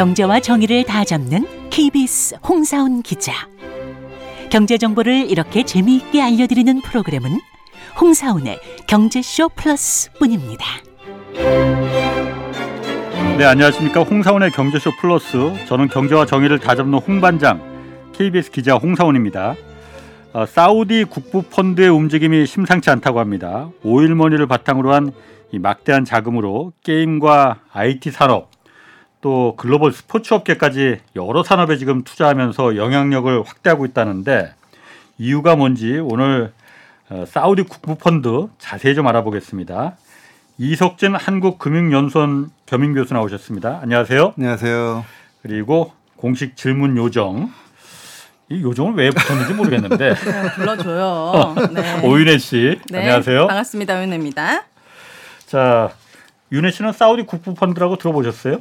경제와 정의를 다 잡는 KBS 홍사훈 기자. 경제 정보를 이렇게 재미있게 알려드리는 프로그램은 홍사훈의 경제쇼 플러스뿐입니다. 네, 안녕하십니까. 홍사원의 경제쇼 플러스. 저는 경제와 정의를 다 잡는 홍반장 KBS 기자 홍사원입니다. 어, 사우디 국부 펀드의 움직임이 심상치 않다고 합니다. 오일머니를 바탕으로 한이 막대한 자금으로 게임과 IT 산업 또 글로벌 스포츠 업계까지 여러 산업에 지금 투자하면서 영향력을 확대하고 있다는데 이유가 뭔지 오늘 어, 사우디 국부 펀드 자세히 좀 알아보겠습니다. 이석진 한국금융연수원 겸임 교수 나오셨습니다. 안녕하세요. 안녕하세요. 그리고 공식 질문 요정 이 요정을 왜 붙였는지 모르겠는데 네, 불러줘요. 네. 오윤혜 씨 네, 안녕하세요. 반갑습니다. 윤혜입니다. 자 윤혜 씨는 사우디 국부 펀드라고 들어보셨어요?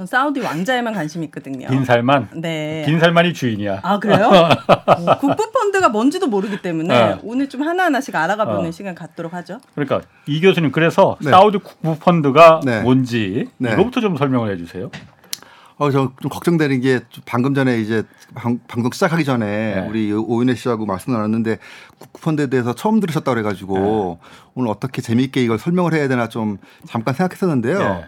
전 사우디 왕자에만 관심 있거든요. 빈살만 네. 빈살만이 주인이야. 아 그래요? 어, 국부 펀드가 뭔지도 모르기 때문에 네. 오늘 좀 하나 하나씩 알아가 보는 어. 시간 갖도록 하죠. 그러니까 이 교수님 그래서 네. 사우디 국부 펀드가 네. 뭔지 네. 이거부터 좀 설명을 해주세요. 어, 저 좀 걱정되는 게 방금 전에 이제 방, 방송 시작하기 전에 네. 우리 오윤혜 씨하고 말씀 나눴는데 국부펀드에 대해서 처음 들으셨다 그래가지고 네. 오늘 어떻게 재미있게 이걸 설명을 해야 되나 좀 잠깐 생각했었는데요. 네.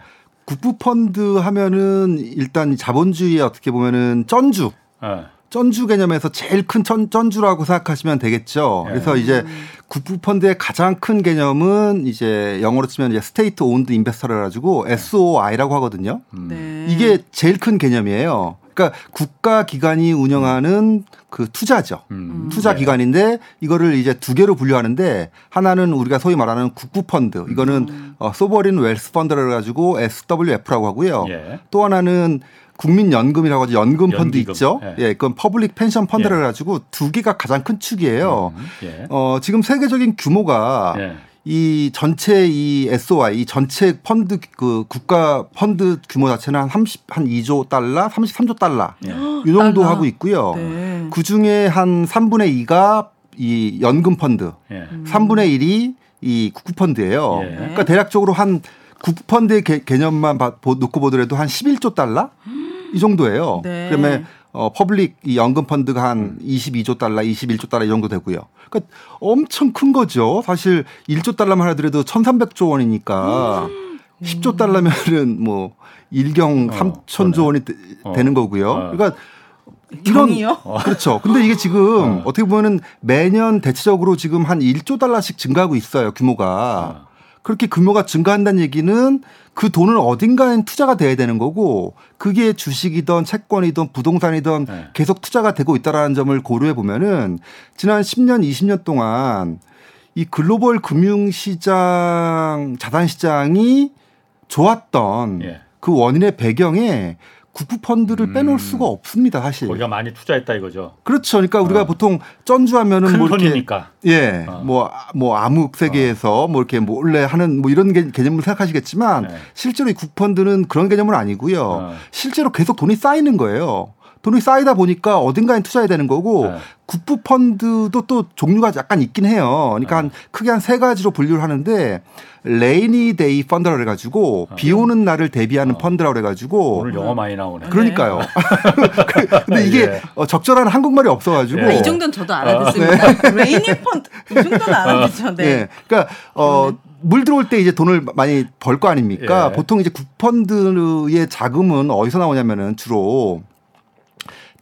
국부펀드 하면은 일단 자본주의의 어떻게 보면은 쩐주 어. 쩐주 개념에서 제일 큰 쩐, 쩐주라고 생각하시면 되겠죠. 네. 그래서 이제 국부펀드의 가장 큰 개념은 이제 영어로 치면 이제 state-owned investor를 가지고 SOI라고 하거든요. 음. 네. 이게 제일 큰 개념이에요. 그러니까 국가 기관이 운영하는 그 투자죠. 음. 투자 네. 기관인데 이거를 이제 두 개로 분류하는데 하나는 우리가 소위 말하는 국부 펀드. 이거는 어, sovereign wealth fund를 가지고 SWF라고 하고요. 예. 또 하나는 국민연금이라고 하죠. 연금 펀드 연기금. 있죠. 예. 예, 그건 public pension fund를 예. 가지고 두 개가 가장 큰 축이에요. 음. 예. 어, 지금 세계적인 규모가 예. 이 전체 이 SOI 이 전체 펀드 그 국가 펀드 규모 자체는 한 30, 한 2조 달러, 33조 달러 예. 이 정도. 하고 있고요. 네. 그 중에 한 3분의 2가 이 연금 펀드, 예. 3분의 1이 이 국부 펀드예요. 예. 그러니까 대략적으로 한 국부 펀드의 개, 보- 놓고 보더라도 한 11조 달러 이 정도예요. 네. 그다음에 어, public 이 연금 펀드가 한 22조 달러, 21조 달러 이 정도 되고요. 그러니까 엄청 큰 거죠. 사실 1조 달러만 하더라도 1,300조 원이니까 10조 달러면은 뭐 일경 어, 3천조 원이 되- 어. 되는 거고요. 어. 그러니까 이런 경이요? 그렇죠. 근데 이게 지금 어. 어. 떻게 보면은 매년 대체적으로 지금 한 1조 달러씩 증가하고 있어요. 규모가. 어. 그렇게 규모가 증가한다는 얘기는 그 돈은 어딘가엔 투자가 돼야 되는 거고 그게 주식이든 채권이든 부동산이든 네. 계속 투자가 되고 있다라는 점을 고려해 보면은 지난 10년, 20년 동안 이 글로벌 금융시장, 자산시장이 좋았던 예. 그 원인의 배경에 국부 펀드를 음. 빼놓을 수가 없습니다, 사실. 거기가 많이 투자했다 이거죠. 그렇죠. 그러니까 우리가 어. 보통 쩐주하면은 큰뭐 이렇게. 예, 어. 뭐, 뭐, 암흑 세계에서 뭐 이렇게 몰래 하는 뭐 이런 개- 개념을 생각하시겠지만 네. 실제로 이 국펀드는 그런 개념은 아니고요. 어. 실제로 계속 돈이 쌓이는 거예요. 돈이 쌓이다 보니까 어딘가에 투자해야 되는 거고 네. 국부 펀드도 또 종류가 약간 있긴 해요. 그러니까 한 크게 한 세 가지로 분류를 하는데 rainy day fund라 그래 가지고 비 오는 날을 대비하는 어. 펀드라 그래 가지고 오늘 영어 많이 나오네. 그러니까요. 근데 이게 예. 어, 적절한 한국말이 없어 가지고 예. 아, 이 정도는 저도 알아듣습니다. rainy 펀드 이 정도는 알아듣죠. 네. 예. 그러니까 어, 물 들어올 때 이제 돈을 많이 벌 거 아닙니까? 예. 보통 이제 국펀드의 자금은 어디서 나오냐면은 주로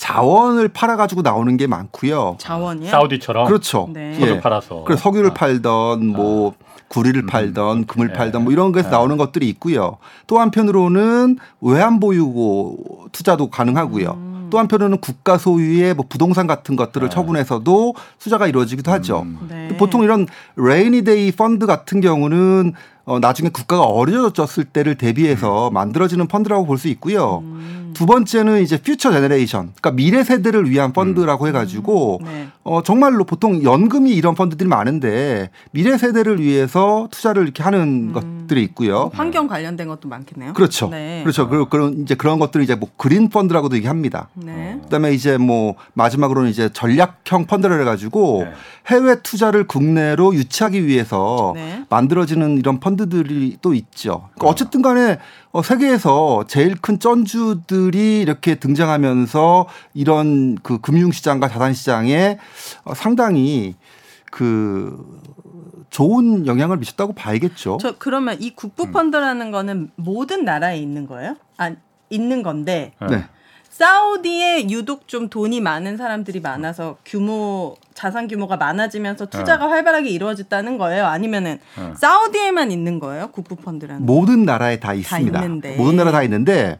자원을 팔아 가지고 나오는 게 많고요. 자원이요? 사우디처럼 그렇죠. 네. 석유 예. 팔아서. 그래서 석유를 어. 팔던 뭐 구리를 팔던 금을 예. 팔던 뭐 이런 거에서 예. 나오는 것들이 있고요. 또 한편으로는 외환 보유고 투자도 가능하고요. 또 한편으로는 국가 소유의 뭐 부동산 같은 것들을 예. 처분해서도 투자가 이루어지기도 하죠. 음. 네. 보통 이런 rainy day fund 같은 경우는 어, 나중에 국가가 어려졌을 때를 대비해서 만들어지는 펀드라고 볼 수 있고요. 음. 두 번째는 이제 future generation, 그러니까 미래 세대를 위한 펀드라고 해가지고 네. 어, 정말로 보통 연금이 이런 펀드들이 많은데 미래 세대를 위해서 투자를 이렇게 하는 것들이 있고요. 환경 관련된 것도 많겠네요. 그렇죠. 네. 그렇죠. 그리고 그런 이제 그런 것들을 이제 뭐 그린 펀드라고도 얘기합니다. 네. 그다음에 이제 뭐 마지막으로는 이제 전략형 펀드를 해가지고 네. 해외 투자를 국내로 유치하기 위해서 네. 만들어지는 이런 펀드들이 또 있죠. 그러니까 어쨌든 간에 어, 세계에서 제일 큰 펀드들 이 이렇게 등장하면서 이런 그 금융시장과 자산시장에 어, 상당히 그 좋은 영향을 미쳤다고 봐야겠죠. 저 그러면 이 국부 펀드라는 거는 모든 나라에 있는 거예요? 아 있는 건데 네. 사우디에 유독 좀 돈이 많은 사람들이 많아서 규모 자산 규모가 많아지면서 투자가 활발하게 이루어졌다는 거예요? 아니면은 어. 사우디에만 있는 거예요? 국부 펀드라는? 거? 모든 나라에 다 있습니다. 있는데. 모든 나라 다 있는데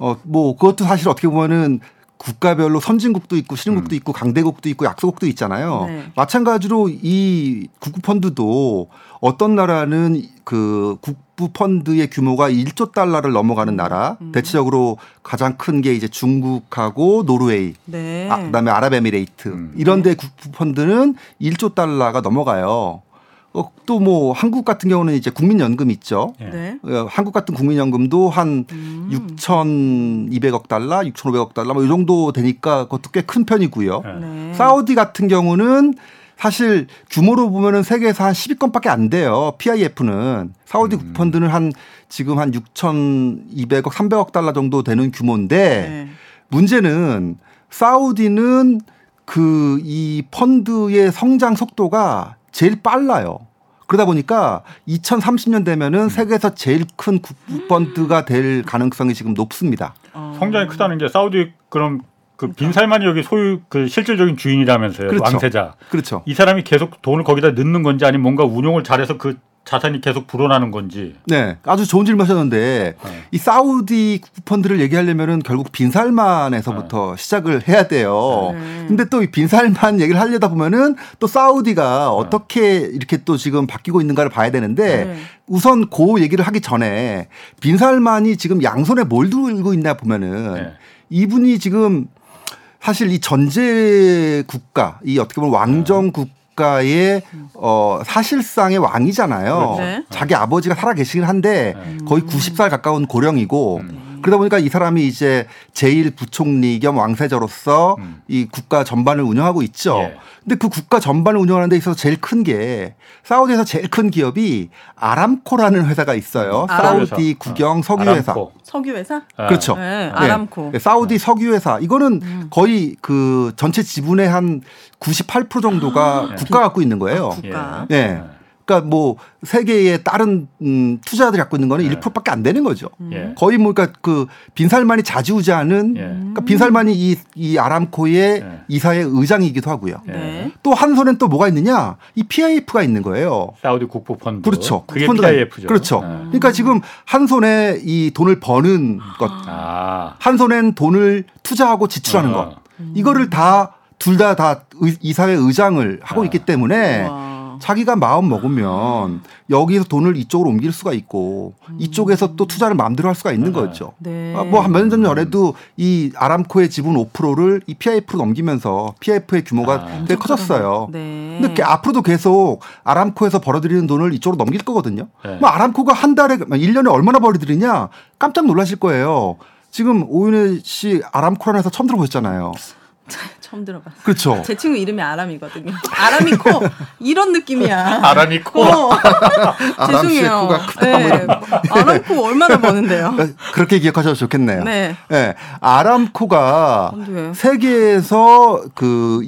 어 뭐 그것도 사실 어떻게 보면은 국가별로 선진국도 있고 신흥국도 있고 강대국도 있고 약소국도 있잖아요. 네. 마찬가지로 이 국부 펀드도 어떤 나라는 그 국부 펀드의 규모가 1조 달러를 넘어가는 나라, 음. 대체적으로 가장 큰 게 이제 중국하고 노르웨이, 네. 아, 그다음에 아랍에미레이트 음. 이런 데 국부 펀드는 1조 달러가 넘어가요. 어, 또뭐 한국 같은 경우는 이제 국민연금 있죠. 예. 네. 어, 한국 같은 국민연금도 한 음. 6,200억 달러, 6,500억 달러 뭐 이 정도 되니까 그것도 꽤 큰 편이고요. 네. 네. 사우디 같은 경우는 사실 규모로 보면은 세계에서 한 10위권밖에 안 돼요. PIF는 사우디 음. 펀드는 한 지금 한 6,200억, 300억 달러 정도 되는 규모인데 네. 문제는 사우디는 그 이 펀드의 성장 속도가 제일 빨라요. 그러다 보니까 2030년 되면은 세계에서 제일 큰 국부 펀드가 될 가능성이 지금 높습니다. 어. 성장이 크다는 게 사우디 그럼 그 빈살만이 여기 소유 그 실질적인 주인이라면서요. 그렇죠. 왕세자. 그렇죠. 이 사람이 계속 돈을 거기다 넣는 건지 아니면 뭔가 운용을 잘해서 그 자산이 계속 불어나는 건지. 네, 아주 좋은 질문 하셨는데 네. 이 사우디 국부 펀드를 얘기하려면은 결국 빈살만에서부터 시작을 해야 돼요. 네. 근데 또 이 빈살만 얘기를 하려다 보면은 또 사우디가 어떻게 이렇게 또 지금 바뀌고 있는가를 봐야 되는데 네. 우선 그 얘기를 하기 전에 빈살만이 지금 양손에 뭘 들고 있나 보면은 네. 이분이 지금 사실 이 전제 국가, 이 어떻게 보면 왕정 국 가의 어 사실상의 왕이잖아요. 네. 자기 아버지가 살아 계시긴 한데 네. 거의 90살 가까운 고령이고 음. 그러다 보니까 이 사람이 이제 제1 부총리 겸 왕세자로서 음. 이 국가 전반을 운영하고 있죠. 예. 근데 그 국가 전반을 운영하는 데 있어서 제일 큰 게 사우디에서 제일 큰 기업이 아람코라는 회사가 있어요. 아람- 사우디 국영 석유 회사. 아람코. 석유 회사? 아. 그렇죠. 네. 네. 아람코. 네, 사우디 석유 회사. 이거는 거의 그 전체 지분의 한 98% 정도가 아. 국가가 갖고 있는 거예요. 예. 국가. 네. 그러니까 뭐 세계의 다른 음, 투자자들이 갖고 있는 거는 네. 1%밖에 안 되는 거죠. 예. 거의 뭐 그러니까 그 빈살만이 자지우지하는 예. 그러니까 빈살만이 이, 이 아람코의 예. 이사의 의장이기도 하고요. 예. 네. 또한 손엔 또 뭐가 있느냐? 이 PIF가 있는 거예요. 사우디 국부 펀드. 그렇죠. 그게 펀드가 PIF죠. 그렇죠. 네. 그러니까 지금 한 손에 이 돈을 버는 것, 아. 한 손엔 돈을 투자하고 지출하는 어. 것, 이거를 다둘다다 이사회 의장을 하고 아. 있기 때문에 와. 자기가 마음 먹으면 여기서 돈을 이쪽으로 옮길 수가 있고 이쪽에서 또 투자를 마음대로 할 수가 있는 아. 거죠. 네. 아, 뭐한 몇년 전에도 이 아람코의 지분 5%를 이 PIF로 넘기면서 PIF의 규모가 아. 되게 커졌어요. 네. 근데 그 앞으로도 계속 아람코에서 벌어들이는 돈을 이쪽으로 넘길 거거든요. 네. 뭐 아람코가 한 달에 1년에 얼마나 벌어들이냐 깜짝 놀라실 거예요. 지금 오윤혜 씨 회사 처음 들어보셨잖아요. 처음 들어봤어. 그렇죠. 제 친구 이름이 아람이거든요. 아람이 코 이런 느낌이야. 아람이 코. 어. 아람 씨의 죄송해요. 코가 크다, 뭐 네. 아람 코 얼마나 버는데요? 그렇게 기억하셔도 좋겠네요. 네. 네. 아람 코가 네. 세계에서 그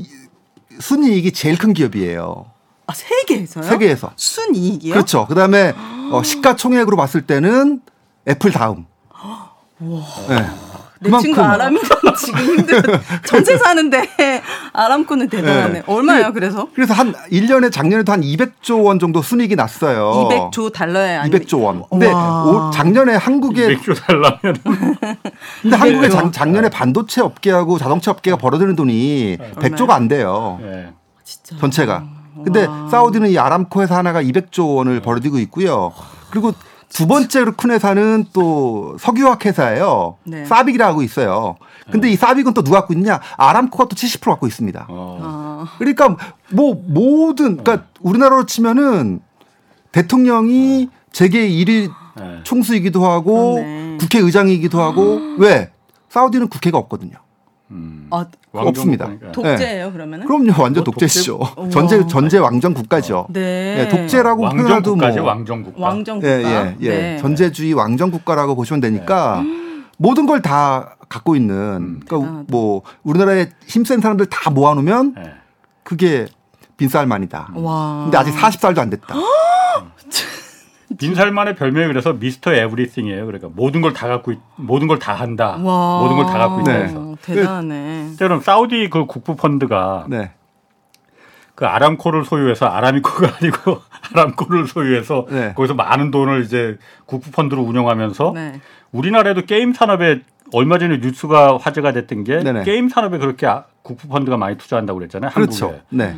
순이익이 제일 큰 기업이에요. 아, 세계에서요? 세계에서. 순이익이요? 그렇죠. 그다음에 어, 시가총액으로 봤을 때는 애플 다음. 네. 내 친구 아람이랑 지금 힘들어. 전세 사는데 아람코는 대단하네. 네. 얼마예요, 그래서? 그래서 한 1년에 작년에도 한 200조 원 정도 순이익이 났어요. 200조 달러에 아니 200조 원. 근데 와. 올- 작년에 한국의 맥주 달라면 근데 한국의 조. 작, 작년에 반도체 업계하고 자동차 업계가 벌어들이는 돈이 100조가 안 돼요. 예. 진짜. 전체가. 근데 와. 사우디는 이 아람코 회사 하나가 200조 원을 벌어들이고 있고요. 그리고 두 번째로 큰 회사는 또 석유화학 회사예요. 네. 사빅이라고 있어요. 근데 이 사빅은 또 누가 갖고 있냐? 아람코가 또 70% 갖고 있습니다. 어. 아, 그러니까 뭐 모든 그러니까 우리나라로 치면은 대통령이 재계 1위 예. 총수이기도 하고 그렇네. 국회의장이기도 하고 왜 사우디는 국회가 없거든요. 음. 아, 왕정 없습니다. 국가니까. 독재예요, 그러면은? 그럼요, 완전 뭐 독재시죠. 독재? 전제. 전제 왕정 국가죠. 네. 예, 독재라고 표현해도 뭐 국가죠, 왕정 국가. 왕정 국가. 예, 예, 예. 네. 전제주의 왕정 국가라고 보시면 되니까 모든 걸 다 갖고 있는 음. 그러니까 대단하다. 뭐 우리나라에 힘센 사람들 다 모아놓으면 예. 그게 빈살만이다. 와. 근데 아직 40살도 안 됐다. 빈살만의 별명이 그래서 미스터 에브리띵이에요. 그러니까 모든 걸 다 갖고 있, 모든 걸 다 한다. 와. 모든 걸 다 갖고 있다. 네. 해서. 대단하네. 그럼 사우디 그 국부 펀드가 네. 그 아람코를 소유해서 아라미코가 아니고 아람코를 소유해서 네. 거기서 많은 돈을 이제 국부 펀드로 운영하면서 네. 우리나라에도 게임 산업에 얼마 전에 뉴스가 화제가 됐던 게 네네. 게임 산업에 그렇게 아- 국부 펀드가 많이 투자한다고 그랬잖아요. 그렇죠. 한국에. 네.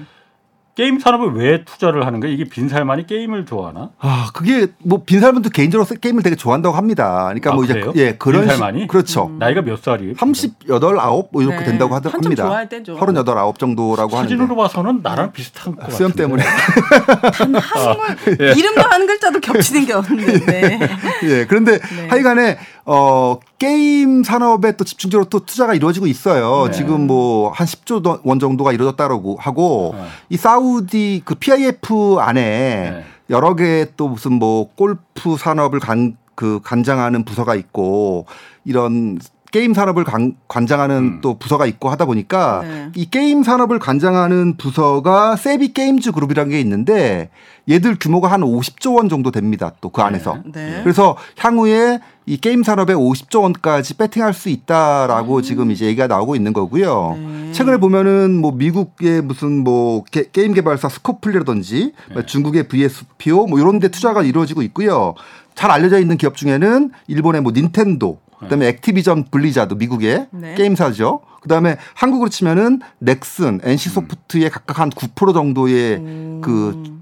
게임 산업에 왜 투자를 하는 거예요? 이게 빈살만이 게임을 좋아하나? 아, 그게 뭐 빈살만도 개인적으로 게임을 되게 좋아한다고 합니다. 그러니까 아, 뭐 이제? 예, 그런 빈살만이? 식, 그렇죠. 나이가 몇 살이에요? 38, 9 뭐 이렇게 네. 된다고 하더, 합니다. 좋아할 때죠. 38, 9 정도라고 사진으로 하는데. 봐서는 나랑 비슷한 것 같아요. 수염 때문에. 예. 이름도 한 글자도 겹치는 게 없는데. 네. 예. 그런데 네. 하여간에 어 게임 산업에 또 집중적으로 또 투자가 이루어지고 있어요. 네. 지금 뭐 한 10조 도- 원 정도가 이루어졌다고 하고 네. 이 사우디 그 PIF 안에 네. 여러 개의 또 무슨 뭐 골프 산업을 간그 관장하는 부서가 있고 이런 게임 산업을 관, 관장하는 음. 또 부서가 있고 하다 보니까 네. 이 게임 산업을 관장하는 부서가 Savvy Games Group이라는 게 있는데 얘들 규모가 한 50조 원 정도 됩니다. 또 그 안에서. 네. 그래서 향후에 이 게임 산업에 50조 원까지 배팅할 수 있다라고 지금 이제 얘기가 나오고 있는 거고요. 네. 최근에 보면은 뭐 미국의 무슨 뭐 게, 임 개발사 Scopely라든지 중국의 VSPO 뭐 이런 데 투자가 이루어지고 있고요. 잘 알려져 있는 기업 중에는 일본의 뭐 닌텐도 그다음에 Activision Blizzard 미국의 네. 게임사죠. 그다음에 한국으로 치면은 넥슨, NC 소프트의 각각 한 9% 정도의 그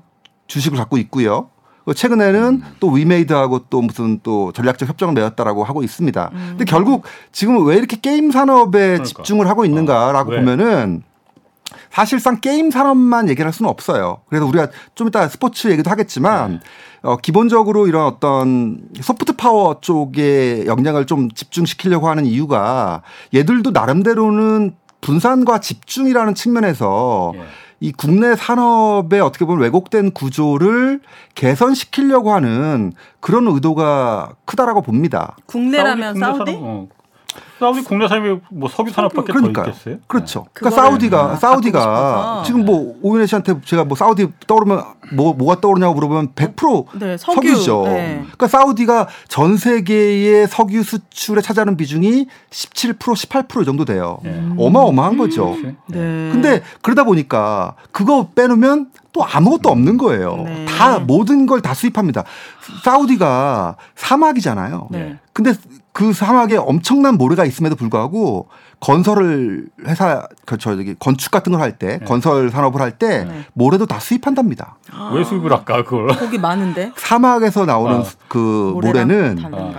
주식을 갖고 있고요. 그 최근에는 또 위메이드하고 또 무슨 또 전략적 협정을 맺었다라고 하고 있습니다. 근데 결국 지금 왜 이렇게 게임 산업에 집중을 하고 있는가라고 왜? 보면은 사실상 게임 산업만 얘기를 할 수는 없어요. 그래서 우리가 좀 이따 스포츠 얘기도 하겠지만 어, 기본적으로 이런 어떤 소프트 파워 쪽에 역량을 좀 집중시키려고 하는 이유가 얘들도 나름대로는 분산과 집중이라는 측면에서 예. 이 국내 산업의 어떻게 보면 왜곡된 구조를 개선시키려고 하는 그런 의도가 크다라고 봅니다. 국내라면 국내 사우디? 산업, 어. 사우디 국내 산업이 뭐 석유 산업밖에 더 그러니까요. 있겠어요? 그렇죠. 네. 그러니까 그거를 사우디가 다 사우디가. 지금 뭐 오윤혜 씨한테 제가 뭐 사우디 떠오르면 뭐 뭐가 떠오르냐고 물어보면 100% 네, 석유. 석유죠. 네. 그러니까 사우디가 전 세계의 석유 수출에 차지하는 비중이 17% 18%이 정도 돼요. 예. 어마어마한 거죠. 그렇지? 네. 근데 그러다 보니까 그거 빼놓으면 또 아무것도 없는 거예요. 네. 다 모든 걸 다 수입합니다. 사우디가 사막이잖아요. 네. 근데 그 사막에 엄청난 모래가 있음에도 불구하고 건설을 회사 그 저기 건축 같은 걸 할때 네. 건설 산업을 할때 네. 모래도 다 수입한답니다. 왜 수입을 할까 그걸? 거기 많은데 사막에서 나오는 어. 그 모래는.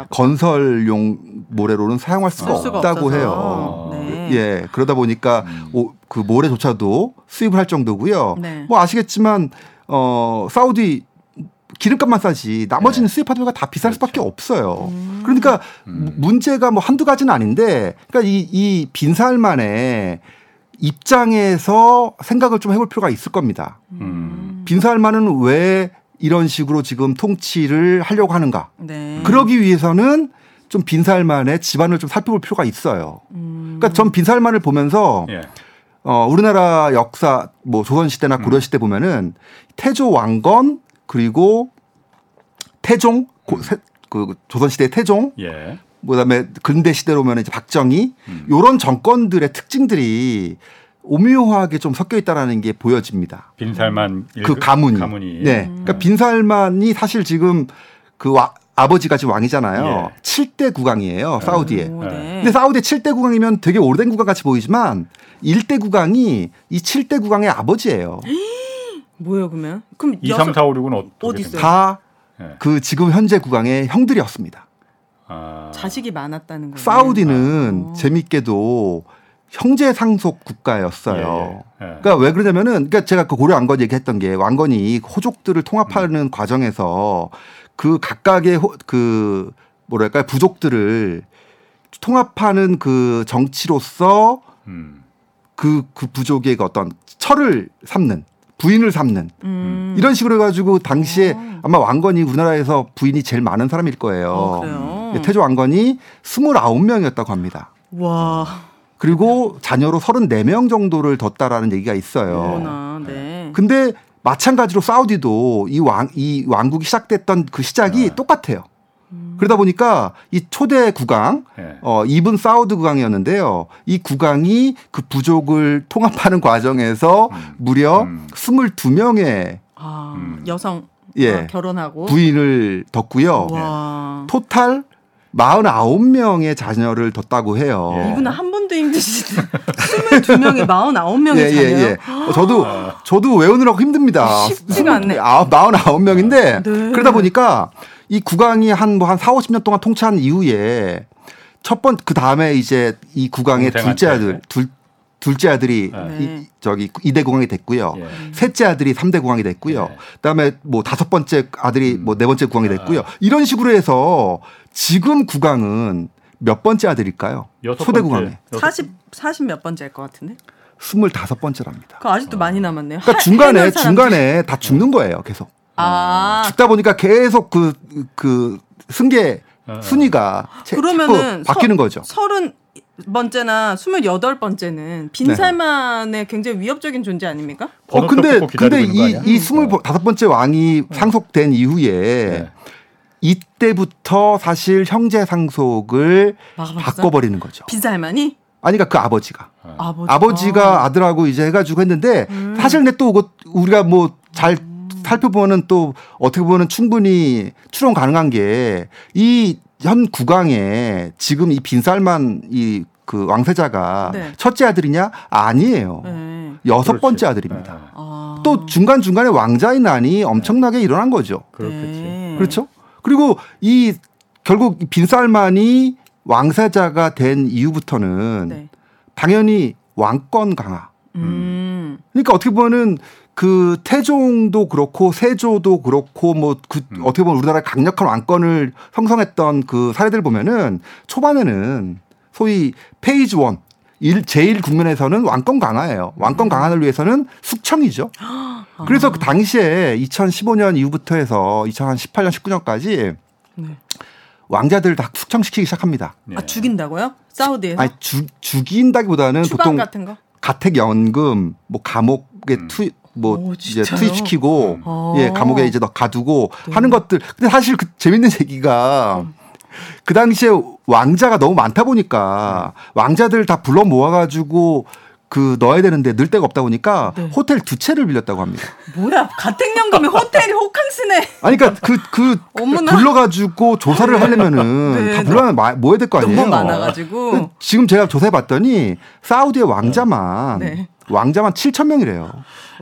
건설용 모래로는 사용할 수가, 쓸 수가 없다고 없어서. 해요. 네. 예, 그러다 보니까 오, 그 모래조차도 수입을 할 정도고요. 네. 뭐 아시겠지만 어 사우디 기름값만 싸지 나머지는 네. 수입하는 거가 다 비쌀 수밖에 없어요. 음. 그러니까 문제가 뭐 한두 가지는 아닌데 그러니까 이, 이 빈살만의 입장에서 생각을 좀 해볼 필요가 있을 겁니다. 음. 빈살만은 왜 이런 식으로 지금 통치를 하려고 하는가? 네. 그러기 위해서는 좀 빈살만의 집안을 좀 살펴볼 필요가 있어요. 음. 그러니까 전 빈살만을 보면서 예. 어, 우리나라 역사 뭐 조선 시대나 고려 시대 보면은 태조 왕건 그리고 태종 고, 세, 그 조선 시대 의 태종 예. 그다음에 근대 시대로 보면 이제 박정희 음. 요런 정권들의 특징들이 오묘하게 좀 섞여 있다라는 게 보여집니다. 빈살만 그 일급 가문이. 가문이. 네. 그러니까 빈살만이 사실 지금 그 와, 아버지가 지금 왕이잖아요. 예. 7대 국왕이에요. 사우디에. 오, 네. 근데 사우디 7대 국왕이면 되게 오래된 국왕 같이 보이지만 1대 국왕이 이 7대 국왕의 아버지예요. 뭐예요 그러면? 그럼 2, 여섯- 3, 4, 5, 6은 어떻게 어디? 있어요? 다 예. 그 지금 현재 국왕의 형들이었습니다. 아. 자식이 많았다는 거예요. 사우디는 어. 재밌게도 형제 상속 국가였어요. 예, 예. 예. 그러니까 왜 그러냐면은 그러니까 제가 그 고려 왕건 얘기했던 게 왕건이 호족들을 통합하는 과정에서 그 각각의 호, 그 뭐랄까 부족들을 통합하는 그 정치로서 음. 그, 그 부족의 그 어떤 철을 삼는 부인을 삼는 음. 이런 식으로 해가지고 당시에 어. 아마 왕건이 우리나라에서 부인이 제일 많은 사람일 거예요. 어, 그래요. 태조 왕건이 29명이었다고 합니다. 와. 그리고 자녀로 34명 정도를 뒀다라는 얘기가 있어요. 네. 근데 마찬가지로 사우디도 이 왕 이 왕국이 시작됐던 그 시작이 네. 똑같아요. 그러다 보니까 이 초대 국왕 예. 어 이븐 사우드 국왕이었는데요. 이 국왕이 그 부족을 통합하는 과정에서 무려 음. 22명의 아, 음. 여성 예. 아, 결혼하고 부인을 뒀고요. 와. 토탈 49명의 자녀를 뒀다고 해요. 예. 이분은 한 번도 힘드시지. 22명에 49명의 예, 자녀요. 예, 예. 어, 저도 저도 외우느라고 힘듭니다. 쉽지가 않네. 아, 49명인데 네. 그러다 보니까 이 국왕이 한 뭐한 4, 50년 동안 통치한 이후에 첫 번 그 다음에 이제 이 국왕의. 둘째 아들 둘 둘째 아들이 네. 이, 저기 이대 국왕이 됐고요. 예. 셋째 아들이 삼대 국왕이 됐고요. 네. 그다음에 뭐 다섯 번째 아들이 음. 뭐네 번째 국왕이 됐고요. 아. 이런 식으로 해서 지금 국왕은 몇 번째 아들일까요? 번째. 국왕의 40 40 몇 번째일 것 같은데. 스물다섯 번째랍니다. 그 아직도 많이 남았네요. 그러니까 하- 중간에 중간에 다 죽는 거예요. 계속 아 죽다 보니까 계속 그 그 승계 어. 순위가 체- 그러면은 바뀌는 거죠. 서른 번째나 스물여덟 번째는 빈살만의 굉장히 위협적인 존재 아닙니까? 어 근데 근데 있는 거이 아니야? 이 스물 다섯 번째 왕이 상속된 이후에 네. 이때부터 사실 형제 상속을 막아봤어? 바꿔버리는 거죠. 빈살만이 아니 그러니까 그 아버지가 아버지 아버지가 아들하고 이제 해가지고 했는데 음. 사실 근데 또 그거 우리가 뭐 잘 살펴보면 또 어떻게 보면 충분히 추론 가능한 게 이 현 국왕의 지금 이 빈살만 이그 왕세자가 네. 첫째 아들이냐 아니에요 네. 여섯 그렇지. 번째 아들입니다. 예. 아. 또 중간 중간에 왕자의 난이 엄청나게 일어난 거죠. 그렇겠지. 네. 그렇죠? 그리고 이 결국 이 빈살만이 왕세자가 된 이후부터는 네. 당연히 왕권 강화. 음. 그러니까 어떻게 보면은 그 태종도 그렇고 세조도 그렇고 뭐그 음. 어떻게 보면 우리나라의 강력한 왕권을 형성했던 그 사례들 보면은 초반에는 소위 페이지 원 일, 제일 국면에서는 왕권 강화예요. 왕권 강화를 위해서는 숙청이죠. 그래서 그 당시에 2015년 이후부터 해서 2018년 19년까지 네. 왕자들 다 숙청시키기 시작합니다. 네. 아 죽인다고요? 사우디에서 아니 죽 죽인다기보다는 보통 같은 거? 가택 연금 뭐 감옥에 음. 투 뭐 오, 이제? 투입시키고 어. 예 감옥에 이제 너 가두고 네. 하는 것들 근데 사실 그 재밌는 얘기가 그 당시에 왕자가 너무 많다 보니까 왕자들 다 불러 모아가지고 그 넣어야 되는데 넣을 데가 없다 보니까 네. 호텔 두 채를 빌렸다고 합니다. 뭐야 가택연금에 호텔이 호캉스네. 아니 그러니까 그그 어머나. 불러가지고 조사를 하려면은 네, 다 네. 불러면 마- 모여야 될 거 아니에요. 너무 많아가지고. 지금 제가 조사해 봤더니 사우디의 왕자만 네. 왕자만 7천 명이래요.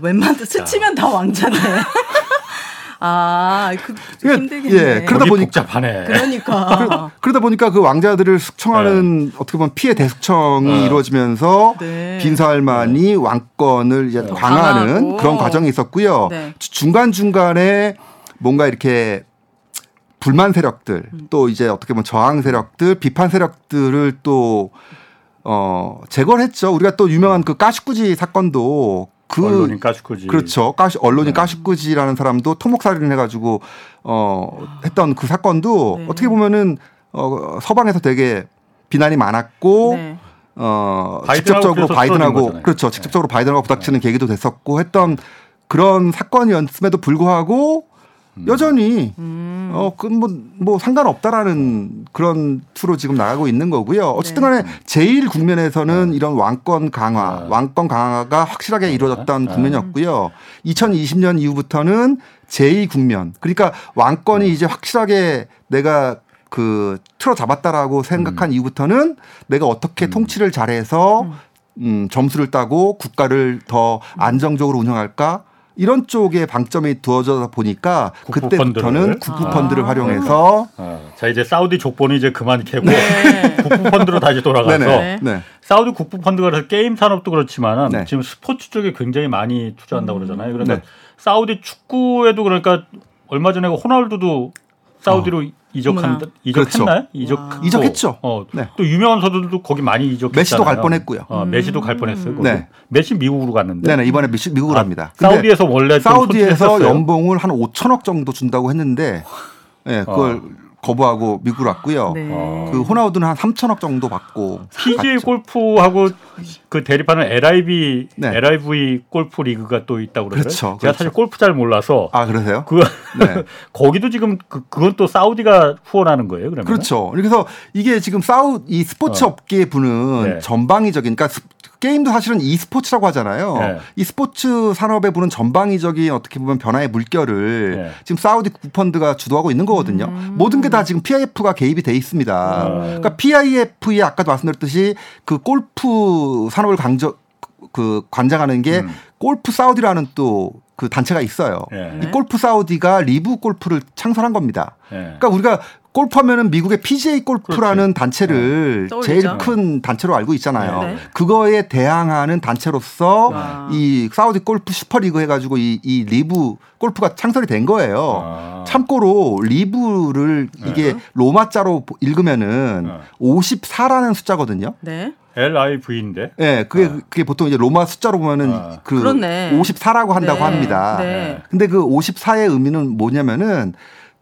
웬만한 스치면 다 왕자네. 아, 그 그러니까, 힘들겠네. 예, 그러다 거기 보니- 복잡하네. 그러니까. 그러다 보니까 그 왕자들을 숙청하는 어떻게 보면 피해 대숙청이 네. 이루어지면서 네. 빈살만이 왕권을 이제 네. 강화하는. 그런 과정이 있었고요. 네. 중간 중간에 뭔가 이렇게 불만 세력들 음. 또 이제 어떻게 보면 저항 세력들 비판 세력들을 또 어, 제거를 했죠. 우리가 또 유명한 그 까시꾸지 사건도 그 언론인 까슈코지. 그렇죠. 까시, 언론인 네. 까시꾸지라는 사람도 토목살인을 해가지고 어 했던 그 사건도 네. 어떻게 보면은 어 서방에서 되게 비난이 많았고 네. 어 바이든하고 직접적으로 그래서 쓰러진 바이든하고. 그렇죠. 네. 직접적으로 바이든하고 부닥치는 계기도 됐었고 했던 그런 사건이었음에도 불구하고 여전히 음. 어, 그, 뭐, 뭐, 상관없다라는 그런 투로 지금 나가고 있는 거고요. 어쨌든 간에 제일 국면에서는 이런 왕권 강화, 네. 왕권 강화가 확실하게 이루어졌던 네. 국면이었고요. 2020년 이후부터는 제2 국면. 그러니까 왕권이 이제 확실하게 내가 그 틀어 잡았다라고 생각한 이후부터는 내가 어떻게 통치를 잘해서 음, 점수를 따고 국가를 더 안정적으로 운영할까? 이런 쪽에 방점이 두어져 보니까 국부 그때부터는 펀드를? 국부 아. 펀드를 활용해서 어, 자 이제 사우디 족보는 이제 그만 캐고 네. 국부 펀드로 다시 돌아가서 네네. 네. 사우디 국부 펀드가 그래서 게임 산업도 그렇지만은 네. 지금 스포츠 쪽에 굉장히 많이 투자한다고 그러잖아요. 그러니까 네. 사우디 축구에도 그러니까 얼마 전에 호날두도 사우디로 이적한 어머나. 이적했나요? 이적 이적했죠. 어, 네. 또 유명한 선수들도 거기 많이 이적했잖아요. 메시도 갈 뻔했고요. 어, 메시도 갈 뻔했어요. 거기. 네. 메시 미국으로 갔는데. 네네 이번에 미시- 미국으로 아, 합니다. 근데 사우디에서 원래 좀 사우디에서. 연봉을 한 5천억 정도 준다고 했는데, 예, 그걸 어. 거부하고 미국으로 왔고요. 네. 어. 그 호나우드는 한 3천억 정도 받고 PGA 갔죠. 골프하고 그 대립하는 LIV 네. LIV 골프 리그가 또 있다고 그러더라고요. 그렇죠, 제가 그렇죠. 사실 골프 잘 몰라서 아 그러세요? 그 네. 거기도 지금 그 그건 또 사우디가 후원하는 거예요, 그러면? 그렇죠. 그래서 이게 지금 사우 이 스포츠 어. 업계의 부는 네. 전방위적인 그러니까 스- 게임도 사실은 e스포츠라고 하잖아요. 네. 이 스포츠 산업의 부는 전방위적인 어떻게 보면 변화의 물결을 네. 지금 사우디 국부펀드가 주도하고 있는 거거든요. 모든 게 다 지금 PIF가 개입이 돼 있습니다. 음. 그러니까 PIF에 아까도 말씀드렸듯이 그 골프 산업을 강조 그 관장하는 게 음. 골프 사우디라는 또 그 단체가 있어요. 예. 이 골프 사우디가 LIV 골프를 창설한 겁니다. 예. 그러니까 우리가 골프하면은 미국의 PGA 골프라는 단체를 떠올리죠. 제일 큰 단체로 알고 있잖아요. 네. 그거에 대항하는 단체로서 와. 이 사우디 골프 슈퍼리그 해가지고 이, 이 LIV 골프가 창설이 된 거예요. 아. 참고로 LIV를 이게 로마자로 읽으면은 네. 54라는 숫자거든요. 네. LIV인데. 예, 네, 그게 아. 그게 보통 이제 로마 숫자로 보면은 아. 그 그렇네. 54라고 한다고 네. 합니다. 네. 근데 그 54의 의미는 뭐냐면은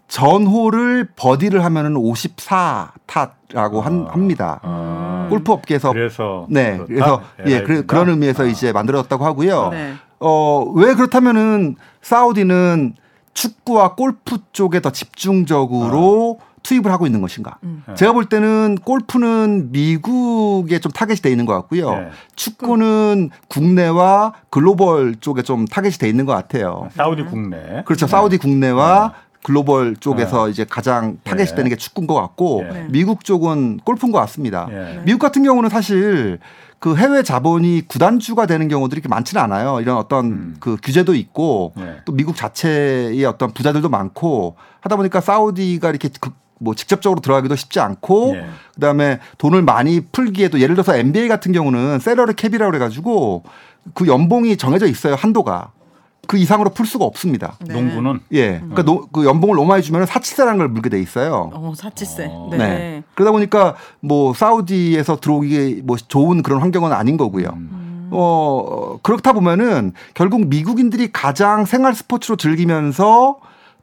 전호를 버디를 하면은 54타라고 한, 아. 합니다. 아. 골프 업계에서 그래서 네? 그래서 예, 그? 그런 의미에서 아. 이제 만들어졌다고 하고요. 네. 어, 왜 그렇다면은 사우디는 축구와 골프 쪽에 더 집중적으로 투입을 하고 있는 것인가? 음. 네. 제가 볼 때는 골프는 미국에 좀 타겟이 돼 있는 것 같고요. 네. 축구는 국내와 글로벌 쪽에 좀 타겟이 돼 있는 것 같아요. 사우디 국내. 그렇죠. 네. 사우디 국내와 글로벌 쪽에서 이제 가장 타겟이 네. 되는 게 축구인 것 같고 네. 미국 쪽은 골프인 것 같습니다. 예. 미국 같은 경우는 사실 그 해외 자본이 구단주가 되는 경우들이 이렇게 많지는 않아요. 이런 어떤 음. 그 규제도 있고 네. 또 미국 자체의 어떤 부자들도 많고 하다 보니까 사우디가 이렇게 그 뭐 직접적으로 들어가기도 쉽지 않고 예. 그다음에 돈을 많이 풀기에도 예를 들어서 NBA 같은 경우는 salary cap이라고 그래 가지고 그 연봉이 정해져 있어요 한도가 그 이상으로 풀 수가 없습니다. 네. 농구는 예, 그러니까 노- 그 연봉을 너무 많이 주면 사치세라는 걸 물게 돼 있어요. 어, 사치세. 어. 네. 네. 그러다 보니까 뭐 사우디에서 들어오기 뭐 좋은 그런 환경은 아닌 거고요. 음. 어 그렇다 보면은 결국 미국인들이 가장 생활 스포츠로 즐기면서